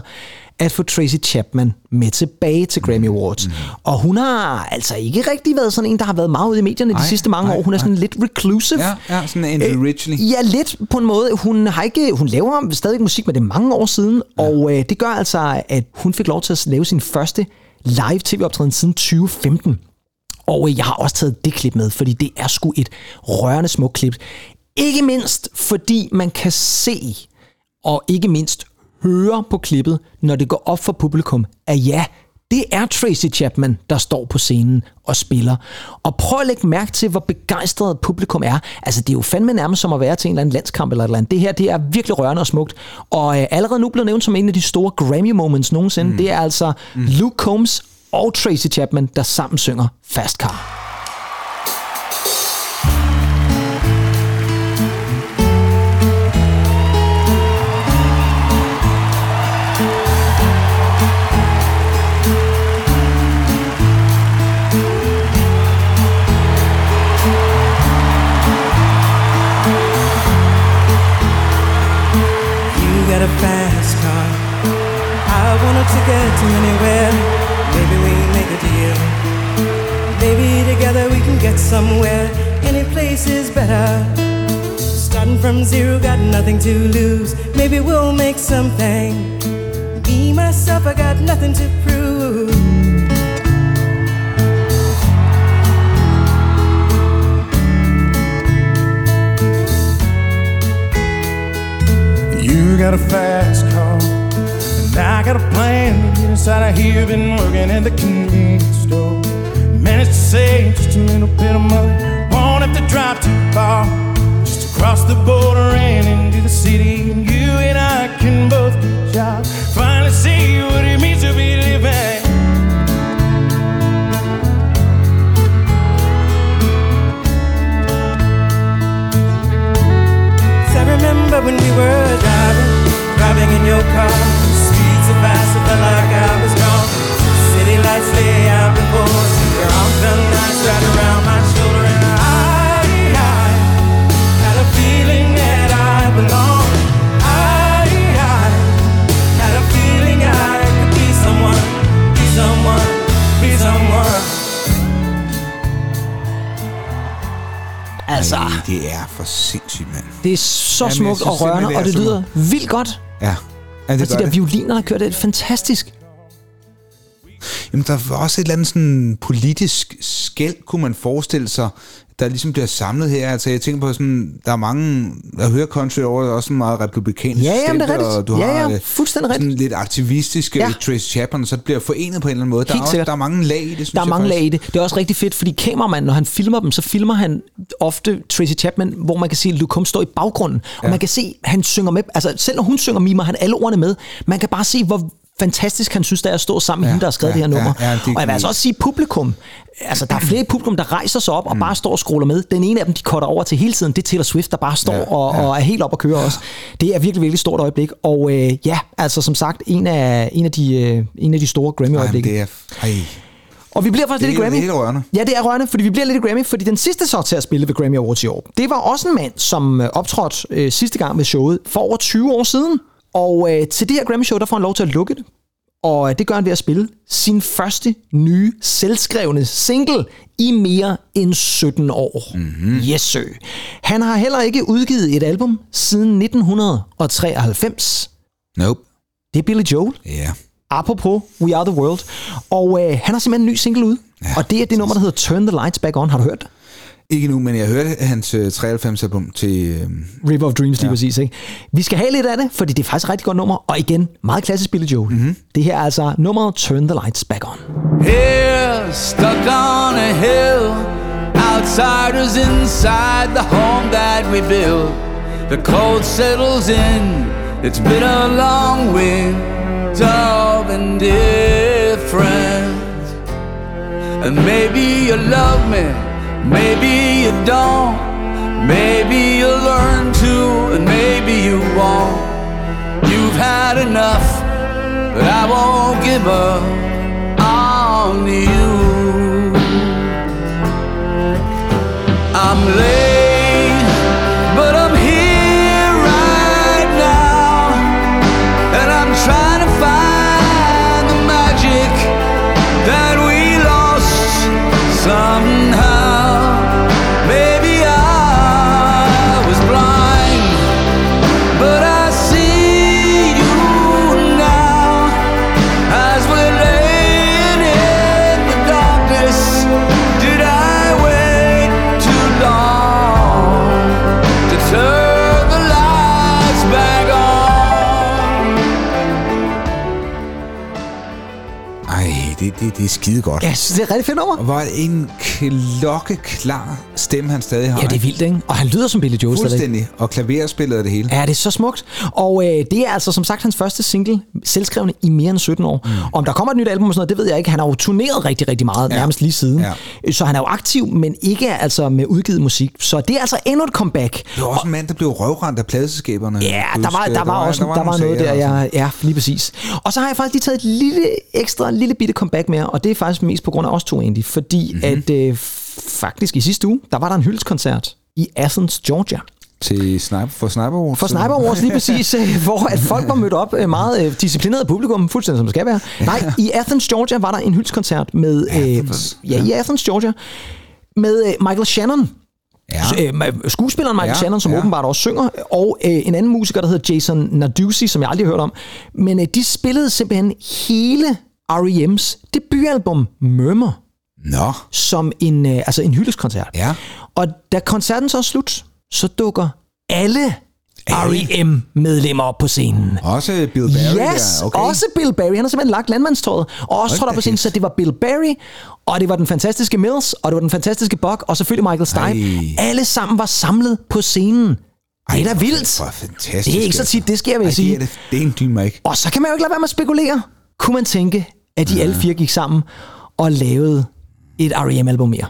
at få Tracy Chapman med tilbage til Grammy Awards. Mm. Og hun har altså ikke rigtig været sådan en, der har været meget ude i medierne Nej, de sidste mange nej, år. Hun er sådan nej. lidt reclusive. Ja, ja sådan en Andrew Ridgely. Ja, lidt på en måde. Hun, har ikke, hun laver stadig musik, men det mange år siden, ja. og øh, det gør altså, at hun fik lov til at lave sin første live tv-optræden siden 2015. Og øh, jeg har også taget det klip med, fordi det er sgu et rørende smukt klip. Ikke mindst, fordi man kan se, og ikke mindst høre på klippet, når det går op for publikum, at ja, det er Tracy Chapman, der står på scenen og spiller. Og prøv at lægge mærke til, hvor begejstret publikum er. Altså, det er jo fandme nærmest som at være til en eller anden landskamp eller et eller andet. Det her, det er virkelig rørende og smukt. Og øh, allerede nu blevet nævnt som en af de store Grammy moments nogensinde. Mm. Det er altså mm. Luke Combs og Tracy Chapman, der sammen synger Fast Car. To anywhere. Maybe we make a deal. Maybe together we can get somewhere. Any place is better. Starting from zero, got nothing to lose. Maybe we'll make something. Me, myself, I got nothing to prove. You got a fast car, I got a plan to get inside of here. Been working at the convenience store. Managed to save just a little bit of money. Won't have to drive too far. Just across the border and into the city. And you and I can both get jobs. Finally see what it means to be living. I remember when we were driving, driving in your car. but like I was. City lights lay before us. Your arm felt around my shoulder, I, I had a feeling that I belong. I, I had a feeling I could someone, be someone, be someone. Altså, det er for sindssygt, mand. Det er så Jamen, smukt og rørende, det og det lyder vildt godt. Ja ja det de gør der det. violiner, der kører, det er fantastisk. Jamen, der var også et eller andet sådan politisk skæld, kunne man forestille sig, der ligesom bliver samlet her. Altså, jeg tænker på sådan, der er mange, der hører country over, der er også meget republikansk Ja, jamen, det er rigtigt. og du Ja, har ja, øh, fuldstændig sådan rigtigt. lidt aktivistiske Ja. Tracy Chapman, så det bliver forenet på en eller anden måde. Der Helt er, også, sikkert. der er mange lag i det, synes Der er jeg mange faktisk. lag i det. Det er også rigtig fedt, fordi kameramanden, når han filmer dem, så filmer han ofte Tracy Chapman, hvor man kan se, at Combs står i baggrunden. Og Ja. man kan se, at han synger med. Altså, selv når hun synger, mimer han alle ordene med. Man kan bare se, hvor fantastisk han synes, det er at stå sammen med Ja, hende, der har skrevet ja, det her nummer. ja, ja, det- og jeg vil altså også sige publikum. Altså, der er flere publikum, der rejser sig op og bare står og scroller med. Den ene af dem, de cutter over til hele tiden. Det er Taylor Swift, der bare står Ja, og, ja. og er helt op at køre også. Det er virkelig, virkelig stort øjeblik. Og øh, ja, altså som sagt, en af, en af, de, øh, en af de store Ej, Grammy-øjeblikke. det er... Ej. Og vi bliver faktisk Det lidt i er Grammy. helt rørende. Ja, det er rørende, fordi vi bliver lidt i Grammy, fordi den sidste så til at spille ved Grammy Awards i år, det var også en mand, som øh, optrådte øh, sidste gang ved showet for over 20 år siden. Og øh, til det her Grammy-show, der får han lov til at lukke det. Og øh, det gør han ved at spille sin første nye, selvskrevne single i mere end 17 år. Mm-hmm. Yes, sir. Han har heller ikke udgivet et album siden 1993. Nope. Det er Billy Joel. Ja. Apropos We Are The World. Og øh, han har simpelthen en ny single ud. Ja, og det er det nummer, der hedder Turn the Lights Back On. Har du hørt det? Ikke nu, men jeg hørte hans øh, 93-album til... Øh, River of Dreams lige Ja. præcis. Ikke? Vi skal have lidt af det, fordi det er faktisk et rigtig godt nummer. Og igen, meget klassisk Billy Joel. Mm-hmm. Det her er altså nummeret Turn the Lights Back On. Here, stuck on a hill, outsiders inside the home that we built. The cold settles in, it's been a long winter of indifference. And maybe you love me, maybe you don't. Maybe you'll learn to, and maybe you won't. You've had enough, but I won't give up det, er skide godt. Ja, synes, det er et rigtig fedt nummer. Og hvor en klokkeklar stemme, han stadig har. Ja, det er vildt, ikke? Og han lyder som Billy Joel stadig. Fuldstændig. Og klaverspillet og det hele. Ja, det er så smukt. Og øh, det er altså som sagt hans første single, selvskrevne i mere end 17 år. Mm. Om der kommer et nyt album og sådan noget, det ved jeg ikke. Han har jo turneret rigtig, rigtig meget, ja. Nærmest lige siden. Ja. Så han er jo aktiv, men ikke altså med udgivet musik. Så det er altså endnu et comeback. Det var også en mand, der blev røvrendt af pladeselskaberne. Ja, der var, huske? der var også der var, nogle noget der, ja, ja, lige præcis. Og så har jeg faktisk lige taget et lille ekstra, lille bitte comeback med, og det er faktisk mest på grund af os to egentlig, fordi Mhm. mm-hmm. at øh, faktisk i sidste uge, der var der en hyldskoncert i Athens, Georgia. Til sniper, for Sniper Awards? For Sniper Awards lige præcis, øh, <laughs> hvor at folk var mødt op øh, meget øh, disciplineret publikum, fuldstændig som det skal være. Nej, i Athens, Georgia var der en hyldskoncert med, øh, ja, i Athens, Georgia, med øh, Michael Shannon, Ja. skuespilleren Michael ja, Shannon, som ja. åbenbart også synger, og øh, en anden musiker, der hedder Jason Narducci, som jeg aldrig har hørt om. Men øh, de spillede simpelthen hele R.E.M's debutalbum Murmur Nå. som en, øh, altså en hyldeskoncert. Ja. Og da koncerten så er slut, så dukker alle R.E.M.-medlemmer op på scenen. Også Bill Barry Yes, der. Okay. også Bill Barry. Han har simpelthen lagt landmandståret. Og også trådt op på scenen, så det var Bill Barry, og det var den fantastiske Mills, og det var den fantastiske Buck, og selvfølgelig Michael Stipe. Ej. Alle sammen var samlet på scenen. Det er da vildt. Det er ikke så tit, det sker, vil jeg Ej, sige. Det er, det, det er en dymer ikke. Og så kan man jo ikke lade være med at spekulere. Kunne man tænke, at de alle fire gik sammen og lavede et R.E.M.-album mere?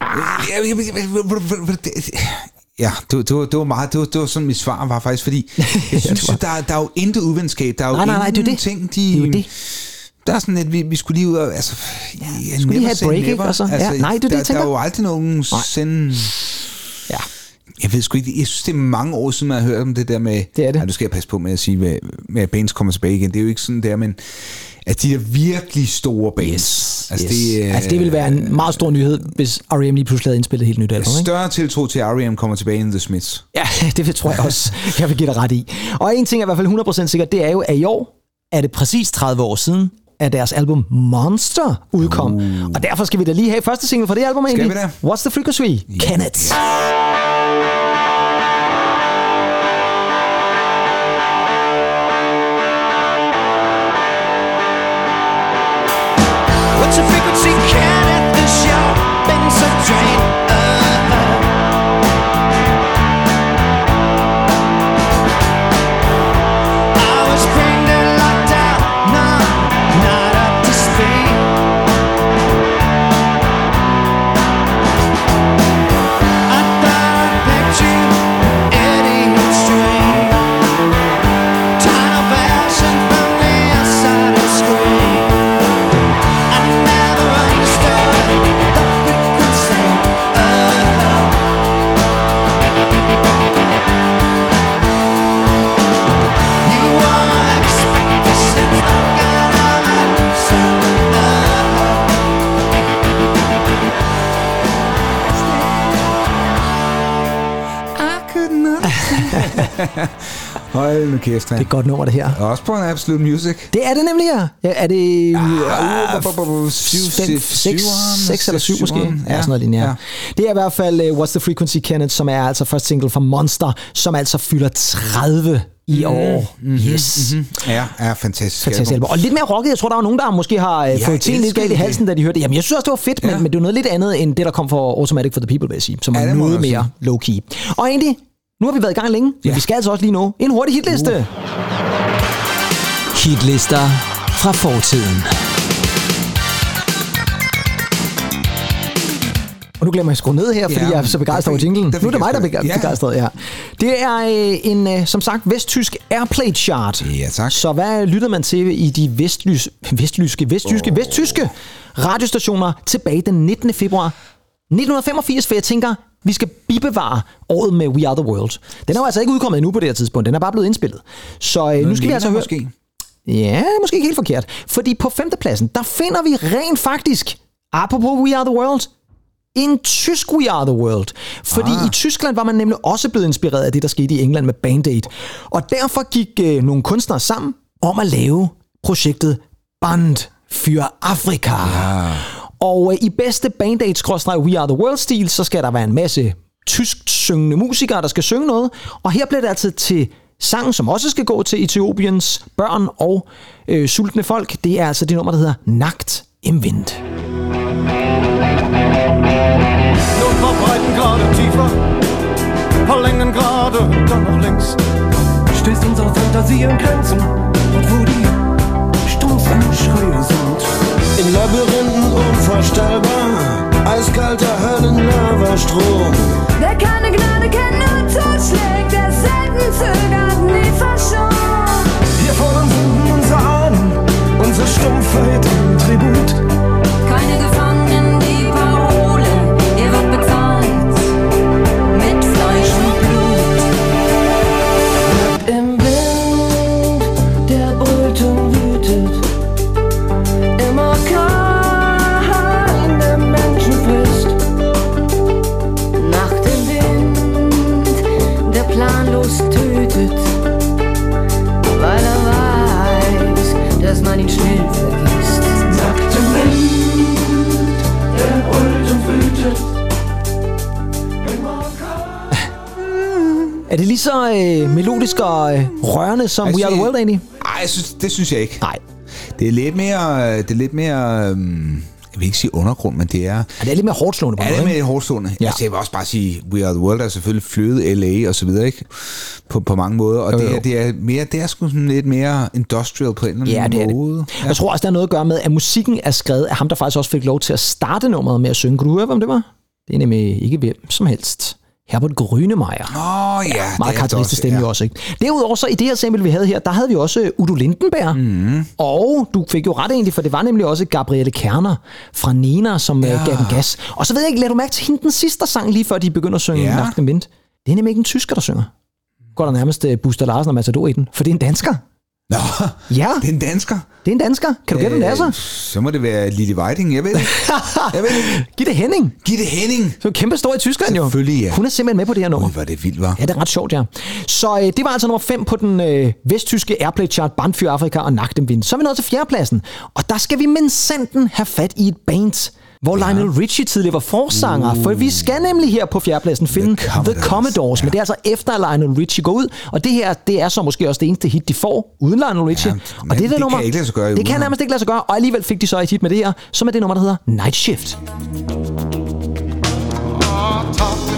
Ja, ja, ja, ja, Ja, det, det, var, det var meget, det var, det var sådan mit svar var faktisk, fordi <laughs> jeg synes, der, er- der er jo intet uvenskab, der er jo Nej, nej, nej, det er det. ting, de... Det er det. Der er sådan lidt, vi, vi skulle lige ud og, altså... Ja, skulle lige have et break, ikke? Og så- ja, nej, det er det, der. Der er jo aldrig nogen sende... Ja. Jeg ved sgu ikke, jeg synes, det er mange år siden, man har hørt om det der med... Det er det. Ja, nu skal jeg passe på med at sige, med, med at bands kommer tilbage igen. Det er jo ikke sådan der, men at de der virkelig store bands, Yes. Altså, yes. det, øh, altså, det ville være en meget stor nyhed, hvis R.E.M. lige pludselig havde indspillet et helt nyt album. Ikke? Større tiltro til, at R.E.M. kommer tilbage end The Smiths. Ja, <laughs> det tror jeg også, jeg vil give dig ret i. Og en ting er i hvert fald 100% sikkert, det er jo, at i år er det præcis 30 år siden, at deres album Monster udkom. Uh. Og derfor skal vi da lige have første single fra det album Skal egentlig. vi What's the Frequency? Yeah. Kenneth. What's <laughs> Hold nu kæft, Det er et godt nummer, det her. Også på en Absolute Music. Det er det nemlig her. Ja, er det Ah, uh, bu- bu- bu- syv- fem, syv- seks, syveren, seks eller syv måske? syveren, Ja, ja. sådan noget lignende. Ja. Ja. Det er i hvert fald uh, What's the Frequency Kenneth, som er altså første single fra Monster, som altså fylder 30 i år. Yes. Mm-hmm. Ja, ja, fantastisk. Fantastisk album. Og lidt mere rocket. Jeg tror, der er nogen, der måske har uh, fået tingene lidt galt i halsen, da de hørte det. Jamen, jeg synes også, det var fedt, men, Ja. men det er noget lidt andet, end det, der kom fra Automatic for the People, vil jeg sige, som Ja, er det må noget mere low-key. Og egentlig, nu har vi været i gang længe, men Ja. vi skal altså også lige nå en hurtig hitliste. Uh. Hitlister fra fortiden. Og nu glemmer jeg at skrue ned her, fordi Ja, jeg er så begejstret over jinglen. Nu er det mig, der er bega- ja. begejstret, ja. Det er øh, en, øh, som sagt, vesttysk Airplay chart. Ja, tak. Så hvad lyttede man til i de vestlys, vestlyske, vesttyske, oh. vesttyske radiostationer tilbage den 19. februar 1985? For jeg tænker, vi skal bibevare året med We Are The World. Den er jo altså ikke udkommet endnu på det her tidspunkt. Den er bare blevet indspillet. Så øh, nu skal vi altså høre... måske. Ja, måske ikke helt forkert. Fordi på femtepladsen, der finder vi rent faktisk, apropos We Are The World, en tysk We Are The World. Fordi ah. i Tyskland var man nemlig også blevet inspireret af det, der skete i England med Band Aid. Og derfor gik øh, nogle kunstnere sammen om at lave projektet Band für Afrika. Ja. Og øh, i bedste Band Aid-We Are The World-stil, så skal der være en masse tysk syngende musikere, der skal synge noget. Og her bliver det altså til sangen, som også skal gå til Etiopiens børn og øh, sultne folk. Det er altså det nummer, der hedder Nagt im Wind. Nun Luft Breitengrade tiefer, paar Längen gerade, dann noch links. Stößt unsere Fantasie an Grenzen, und wo die stumpfen Schreie sind. In Labyrinthen unvorstellbar, eiskalter Höllenlavastrom. Der keine Gnade kennt, nur totschlägt, der selten zögert, nie verschont. Hier fordern Sünden unser Ahnen, unsere Stumpfheit im Tribut. Keine Gefangenen, dass man ihn schnell vergisst. Nackt im Wind, der und wütet. Er det lige så øh, melodisk og øh, rørende som Jeg We Are The World egentlig? Ej, jeg synes, det synes jeg ikke. Nej. Det er lidt mere, det er lidt mere, øhm, jeg vil ikke sige undergrund, men det er, Ja, det er lidt mere hårdt slående på Ja, en det er måde, med ikke? lidt hårdstående. Ja. Altså, jeg vil også bare sige, We Are The World er selvfølgelig flødet LA og så videre, ikke? På, på mange måder. Og Jo, det, er, det er mere, det er sgu sådan lidt mere industrial på en eller anden Ja, det er det. måde. Ja. Jeg tror også, der er noget at gøre med, at musikken er skrevet af ham, der faktisk også fik lov til at starte nummeret med at synge. Kan du høre, hvem det var? Det er nemlig ikke hvem som helst. Herbert Grønemeyer. Åh, oh, ja. Meget det er karakteristisk stemme ja. også, ikke? Derudover så i det her sample, vi havde her, der havde vi også Udo Lindenberg. Mm. Og du fik jo ret egentlig, for det var nemlig også Gabrielle Kerner fra Nena, som ja. Ja. gav den gas. Og så ved jeg ikke, lad du mærke til hende den sidste sang, lige før de begynder at synge Ja. ja. Nacht im Wind. Det er nemlig ikke en tysker, der synger. Går der nærmest uh, Buster Larsen og Matador i den, for det er en dansker. Nå, Ja, det er en dansker. det er en dansker. Kan du gætte, hvem det er så? Øh, Så må det være Lille Whiting, jeg ved det. <laughs> Jeg ved det. Gitte Henning. Gitte Henning. Så kæmpe stor i Tyskland jo. Selvfølgelig, ja. Hun er simpelthen med på det her nummer. Ui, var det vildt, var. Ja, det er ret sjovt, ja. Så øh, det var altså nummer 5 på den øh, vesttyske Airplay chart, Bandfyr Afrika og Nak dem Vind. Så er vi nået til fjerdepladsen, og der skal vi sanden have fat i et band, hvor ja. Lionel Richie tidligere var forsanger, uh. for vi skal nemlig her på fjerdepladsen finde The Commodores, The Commodores ja. men det er altså efter, at Lionel Richie går ud, og det her, det er så måske også det eneste hit, de får, uden Lionel Richie. Ja, og det, er det nummer, kan ikke lade sig gøre Det kan ham. nærmest ikke lade sig gøre, og alligevel fik de så et hit med det her, som er det nummer, der hedder Night Shift. talk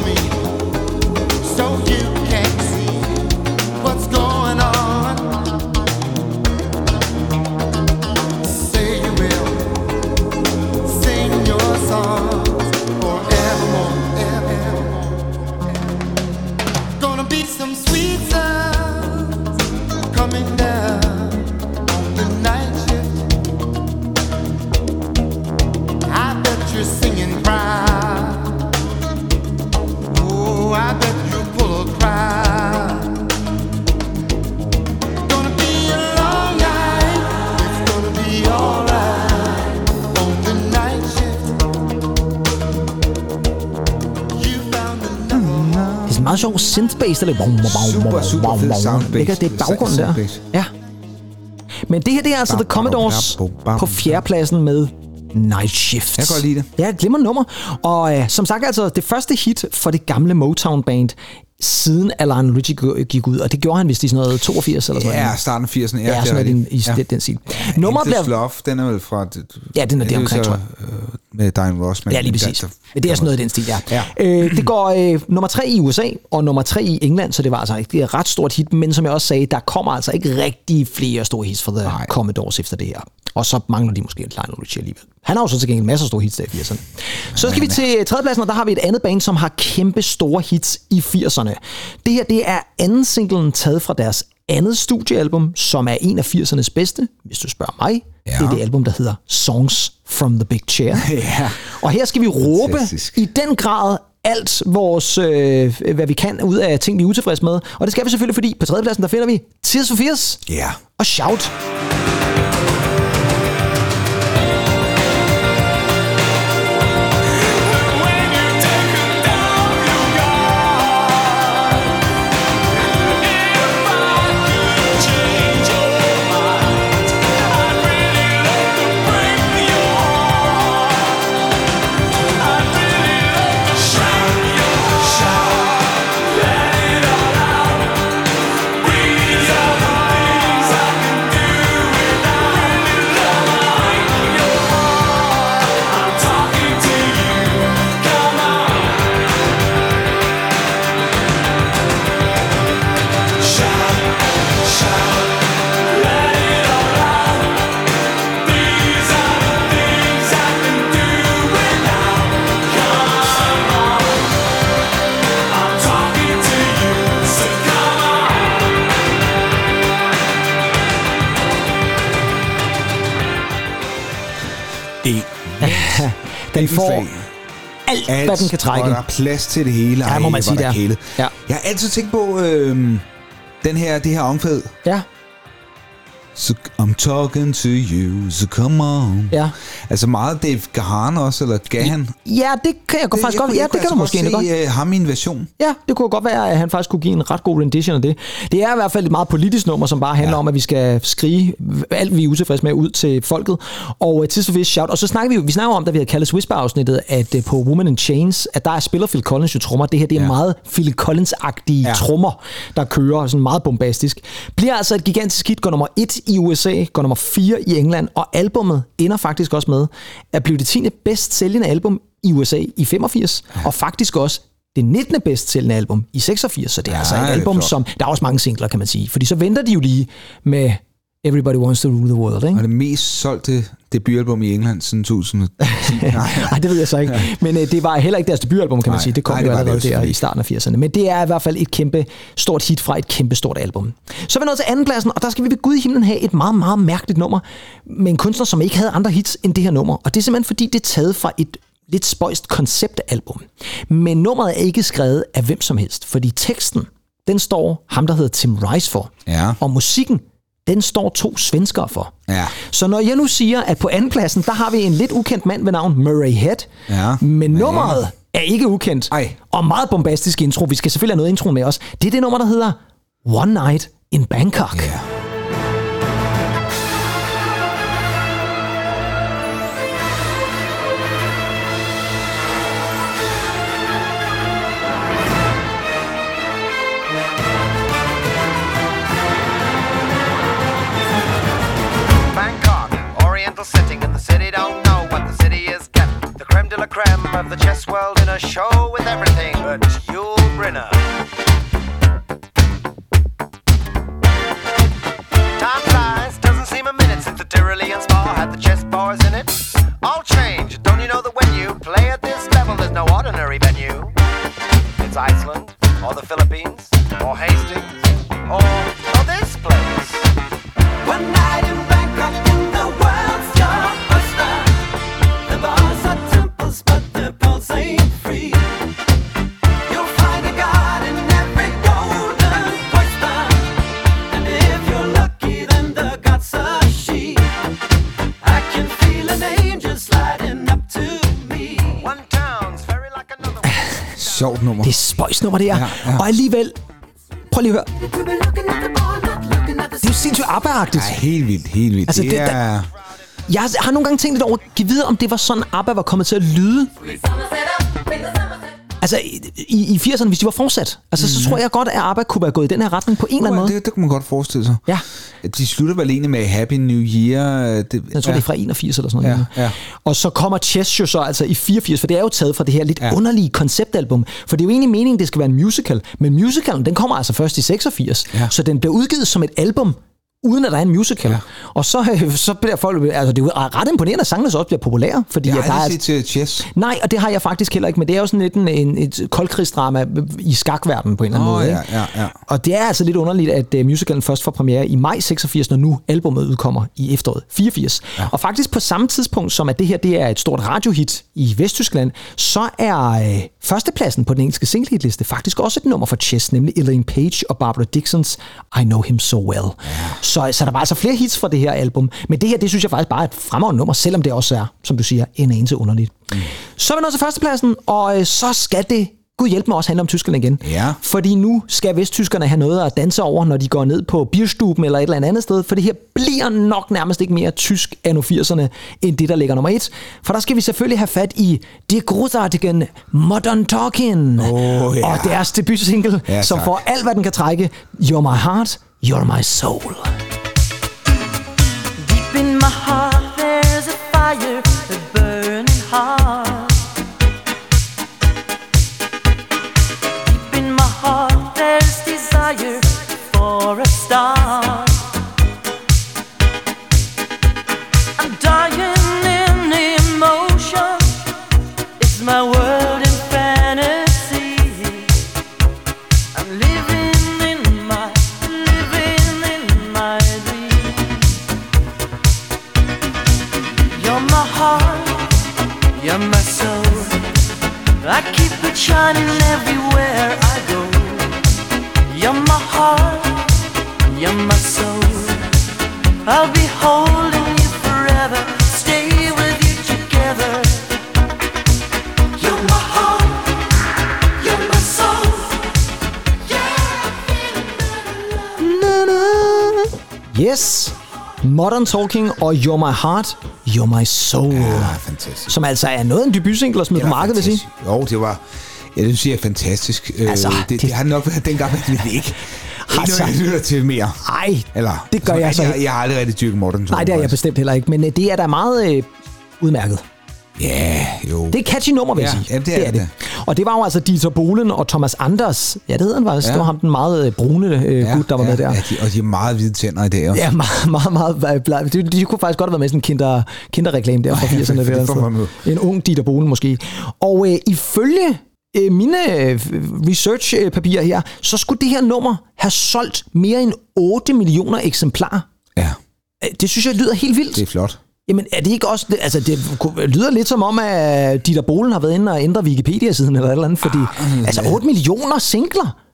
meget sjov synth-bass, der lidt... Super, super fed soundbass. Ikke? Det er baggrunden der. Ja. Men det her, det er altså The Commodores på fjerdepladsen med Night Shift. Jeg kan godt lide det. Ja, et glimrende nummer. Og øh, som sagt, altså det første hit for det gamle Motown-band, siden Richie g- gik ud, og det gjorde han vist i sådan noget 82 eller sådan Ja, noget. starten af 80'erne. Ja, Ja, det er sådan noget rigtigt. i den- den stil. Nummeret Endless bliver- Love, den er vel fra... Ja, den er det omkring, tror øh, Med Diane Ross. Men Ja, lige præcis. Der, Men det er sådan noget i den stil, ja. Ja. Øh, det går øh, nummer tre i USA, og nummer tre i England, så det var altså ikke et ret stort hit, men som jeg også sagde, der kommer altså ikke rigtig flere store hits fra The Nej. Commodores efter det her. Og så mangler de måske Lionel Richie alligevel. Han har jo så til gengæld masser af store hits der i 80'erne. Så skal vi til tredjepladsen, og der har vi et andet band, som har kæmpe store hits i 80'erne. Det her, det er anden singlen taget fra deres andet studiealbum, som er en af 80'ernes bedste, hvis du spørger mig. Ja. Det er det album, der hedder Songs from the Big Chair. <laughs> Ja. Og her skal vi råbe Fantastisk. i den grad alt vores, øh, hvad vi kan ud af ting, vi er utilfredse med. Og det skal vi selvfølgelig, fordi på tredjepladsen, der finder vi Tears for Fears Ja. og Shout. Den får alt, alt, hvad den kan trække. Og der er plads til det hele. Ja, må man Ej, sige, er er. kælet. Ja. Jeg har altid tænkt på øh, den her, det her omkvæd. Ja, So I'm talking to you, so come on. ja. Altså meget Dave Gahan også, eller Gahan. Ja, det kan jeg godt, faktisk godt. jeg, Ja, jeg det kan du måske altså egentlig godt. godt se uh, ham i en version. Ja, det kunne godt være, at han faktisk kunne give en ret god rendition af det. Det er i hvert fald et meget politisk nummer, som bare handler ja. om, at vi skal skrige alt, vi er utilfredse med ud til folket. Og uh, Tids for Fish Shout. Og så snakker vi jo, vi snakker om, da vi havde kaldt Whisper-afsnittet, at uh, på Woman in Chains, at der spiller Phil Collins jo trommer. Det her, det er ja. Ja. meget Phil Collins-agtige ja. Ja. trommer, der kører sådan meget bombastisk. Bliver altså et gigantisk hit, går nummer 1 i USA, går nummer 4 i England, og albummet ender faktisk også med at blive det 10. bedst sælgende album i USA i 85, ja. og faktisk også det 19. bedst sælgende album i 86, så det er ja, altså et album, som... Der er også mange singler, kan man sige, fordi så venter de jo lige med Everybody Wants to Rule the World, ikke? Og det mest solgte debutalbum i England siden 2010. <laughs> Nej, Nej, det ved jeg så ikke. Men øh, det var heller ikke deres debutalbum, kan man Nej, sige. Det kom nej, jo det allerede der i starten af 80'erne. Men det er i hvert fald et kæmpe stort hit fra et kæmpe stort album. Så er vi nået til andenpladsen, og der skal vi ved Gud i himlen have et meget, meget mærkeligt nummer med en kunstner, som ikke havde andre hits end det her nummer. Og det er simpelthen fordi, det er taget fra et lidt spøjst konceptalbum. Men nummeret er ikke skrevet af hvem som helst, fordi teksten, den står ham, der hedder Tim Rice for. Ja. Og musikken, den står to svenskere for. Ja. Så når jeg nu siger, at på andenpladsen, der har vi en lidt ukendt mand ved navn Murray Head, Ja. men nummeret er ikke ukendt. Ej. Og meget bombastisk intro. Vi skal selvfølgelig have noget intro med os. Det er det nummer, der hedder One Night in Bangkok. Ja. De la creme of the chess world in a show with everything but Yul Brynner. Time flies, doesn't seem a minute since the Tyrolean spa had the chess bars in it. All change, don't you know that when you play at this level, there's no ordinary venue? It's Iceland, or the Philippines, or Hastings, or, or this place. One night in Sjovt nummer. Det er spøjs nummer, det er. Ja, ja. Og alligevel, prøv lige at høre. Det er jo sindssygt ABBA-agtigt. Ja, helt vildt, helt vildt. Altså, det, det- er... Jeg har nogle gange tænkt lidt over, giv videre, om det var sådan, ABBA var kommet til at lyde. Altså, i, i 80'erne, hvis de var fortsat. Altså, så tror jeg godt, at ABBA kunne være gået i den her retning på en eller anden måde. Mhm. Det, det kan man godt forestille sig. Ja. De slutter vel egentlig med Happy New Year. Det, Jeg tror, ja. det er fra 81 eller sådan noget. Ja, ja. Og så kommer Chess jo så altså i 84, for det er jo taget fra det her lidt ja. underlige konceptalbum. For det er jo egentlig meningen, det skal være en musical. Men musicalen, den kommer altså først i 86. Ja. Så den bliver udgivet som et album, uden at der er en musical. Ja. Og så, øh, så bliver folk... Altså, det er ret imponerende, at sangene så også bliver populære. Fordi Jeg der har er, aldrig set til Chess. Nej, og det har jeg faktisk heller ikke, men det er jo sådan lidt en, en, et koldkrigsdrama i skakverdenen på en eller anden måde. ja, ikke? ja, ja. Og det er altså lidt underligt, at uh, musicalen først får premiere i maj 86, når nu albumet udkommer i efteråret 84. Ja. Og faktisk på samme tidspunkt, som at det her det er et stort radiohit i Vesttyskland, så er uh, førstepladsen på den engelske singlehitliste faktisk også et nummer for Chess, nemlig Elaine Page og Barbara Dixons I Know Him So Well. Ja. Så, så der var altså flere hits fra det her album, men det her, det synes jeg faktisk bare er et fremragende nummer, selvom det også er, som du siger, en anelse underligt. Mm. Så er vi nået til førstepladsen, og øh, så skal det Gud hjælp mig også handle om tyskerne igen. Ja. Fordi nu skal vesttyskerne have noget at danse over, når de går ned på Bierstuben eller et eller andet sted. For det her bliver nok nærmest ikke mere tysk anno 80'erne, end det, der ligger nummer et. For der skal vi selvfølgelig have fat i det großartige Modern Talking. Åh, ja. Og deres debutsingle, Ja, som får alt, hvad den kan trække. You're my heart, you're my soul. Deep in my heart, there's a fire, a burning heart. Deep in my heart, there's desire for a star. I'm dying in emotion. It's my Modern Talking og You're My Heart, You're My Soul. Ja, fantastisk. Som altså er noget af en debutsingle at smide på markedet, vil jeg sige. Jo, det var... Ja, det synes jeg er fantastisk. Altså, Altså, det, det, det- det, har nok været dengang, det er ikke. Ikke Altså- noget, jeg lytter til mere. Ej, Eller, det gør jeg så jeg, ikke. jeg har aldrig rigtig dyrket Modern Nej, det er jeg bestemt heller ikke, men øh, det er da meget øh, udmærket. Ja, jo. Det er et catchy nummer, vil jeg Ja, sige. ja, det er det. Og det var jo altså Dieter Bohlen og Thomas Anders. Ja, det hedder han faktisk. Ja. Det var ham, den meget øh, brune øh, gut, der var ja, med der. Ja, de, og de har meget hvide tænder i dag også. Ja, meget, <laughs> meget, meget. meget de, de kunne faktisk godt have været med sådan en kinder, kinderreklame der fra Ja, 80'erne. det der, får man jo. en ung Dieter Bohlen måske. Og øh, ifølge øh, mine øh, research-papirer her, så skulle det her nummer have solgt mere end 8 millioner eksemplarer. Ja. Øh, Det synes jeg lyder helt vildt. Det er flot. Jamen, er det ikke også... Det, altså, det lyder lidt som om, at Dieter Bohlen har været inde og ændre Wikipedia-siden eller et eller andet, fordi... Ah, altså, 8 millioner singler!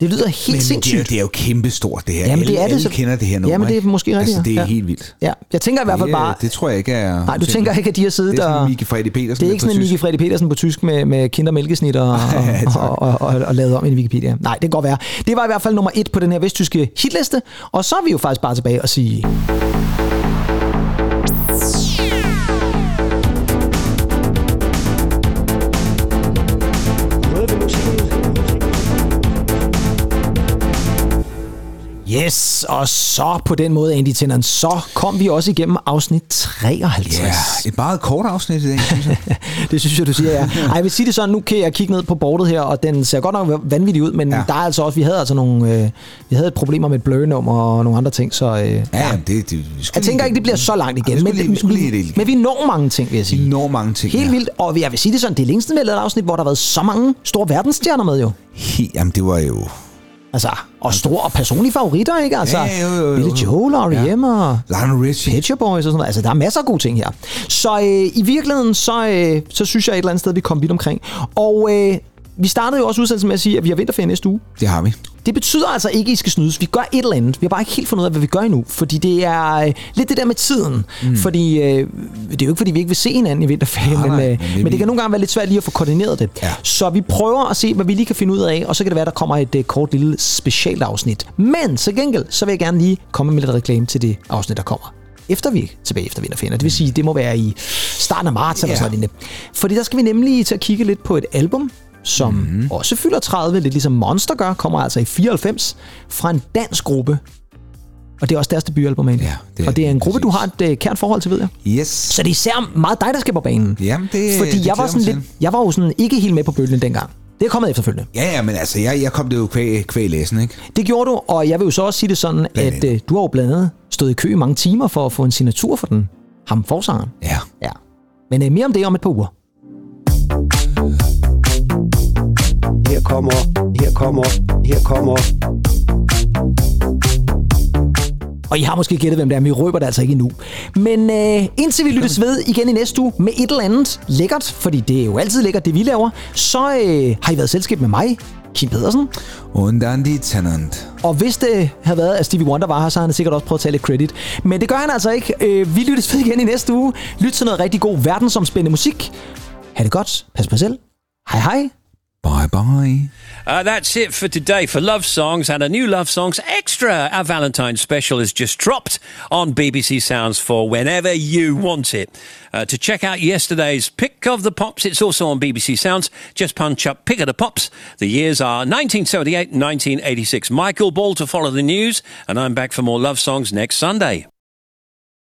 Det lyder helt men, men det, er, sindssygt. det er jo kæmpestort, det her. Jamen, det alle, er det alle så- kender det her nummer. Jamen, det er måske rigtigt, Altså, det er ja. helt vildt. Ja, jeg tænker i hvert fald det, bare... Det tror jeg ikke er... Nej, du tænker ikke, at de har siddet det er sådan og... Miki Fredi Petersen. Det er ikke sådan en Miki Fredi Petersen på tysk med, med kinder mælkesnit <laughs> og, og, og, og, og, lavet om i Wikipedia. Nej, det kan godt være. Det var i hvert fald nummer et på den her vesttyske hitliste. Og så er vi jo faktisk bare tilbage og sige... Yes, og så på den måde, Andy Tennant, så kom vi også igennem afsnit 53. Ja, et meget kort afsnit i dag, synes jeg. <laughs> det synes jeg, du siger, ja. Ej, jeg vil sige det sådan, nu kan jeg kigge ned på bordet her, og den ser godt nok vanvittig ud, men ja. der er altså også, vi havde altså nogle, øh, vi havde et problemer med et blur-nummer og nogle andre ting, så øh, Ja, jamen, det, det, vi jeg tænker ikke, det bliver så langt igen, vi men, lige- vi lige men, vi når mange ting, vil jeg sige. Vi når mange ting, Helt ja. vildt, og jeg vil sige det sådan, det er længst med et afsnit, hvor der har været så mange store verdensstjerner med jo. He, jamen, det var jo... Altså, og store og personlige favoritter, ikke? Altså, Ja, jo, jo, jo. Billy Joel, R.E.M. Ja. og Lionel Richie. Shop Boys og sådan noget. Altså, der er masser af gode ting her. Så øh, i virkeligheden, så, øh, så synes jeg et eller andet sted, vi kom vidt omkring. Og øh, vi startede jo også udsendelsen med at sige, at vi har vinterferie næste uge. Det har vi. Det betyder altså ikke, at I skal snydes. Vi gør et eller andet. Vi har bare ikke helt fundet ud af, hvad vi gør endnu. Fordi det er øh, lidt det der med tiden. Mm. Fordi øh, det er jo ikke, fordi vi ikke vil se hinanden i vinterferien. Nej, men, øh, men men, det- kan nogle gange være lidt svært lige at få koordineret det. Ja. Så vi prøver at se, hvad vi lige kan finde ud af. Og så kan det være, der kommer et øh, kort lille specialt afsnit. Men så gengæld, så vil jeg gerne lige komme med lidt reklame til det afsnit, der kommer efter vi er tilbage efter vinterferien. Det vil sige, det må være i starten af marts eller Ja. sådan noget. Fordi der skal vi nemlig til at kigge lidt på et album, som mm-hmm. også fylder 30, lidt ligesom Monster gør, kommer altså i 94 fra en dansk gruppe. Og det er også deres debutalbum, egentlig. Ja, det er og det er en gruppe, du har et øh, kært forhold til, ved jeg. Yes. Så det er især meget dig, der skal på banen. Jamen, det, Fordi det jeg var, sådan lidt, jeg var jo sådan ikke helt med på bølgen dengang. Det er kommet efterfølgende. Ja, ja, men altså, jeg, jeg kom det jo kvæg, kvæg læsen, ikke? Det gjorde du, og jeg vil jo så også sige det sådan, Blandt at øh, du har jo blandt andet stået i kø i mange timer for at få en signatur for den. Ham forsangeren. Ja. Ja. Men øh, mere om det om et par uger. Her kommer, her kommer, her kommer. Og I har måske gættet, hvem det er, men vi røber det altså ikke endnu. Men øh, indtil vi lyttes ved igen i næste uge med et eller andet lækkert, fordi det er jo altid lækkert, det vi laver, så øh, har I været selskab med mig, Kim Pedersen. Und die Tennant. Og hvis det havde været, at Stevie Wonder var her, så har han sikkert også prøvet at tage lidt credit. Men det gør han altså ikke. Øh, vi lyttes ved igen i næste uge. Lyt til noget rigtig god verdensomspændende musik. Ha' det godt. Pas på selv. Hej hej. Bye bye. Uh, that's it for today for Love Songs and a new Love Songs Extra. Our Valentine's special is just dropped on BBC Sounds for whenever you want it. Uh, to check out yesterday's Pick of the Pops, it's also on BBC Sounds. Just punch up Pick of the Pops. The years are 1978 1986. Michael Ball to follow the news, and I'm back for more Love Songs next Sunday.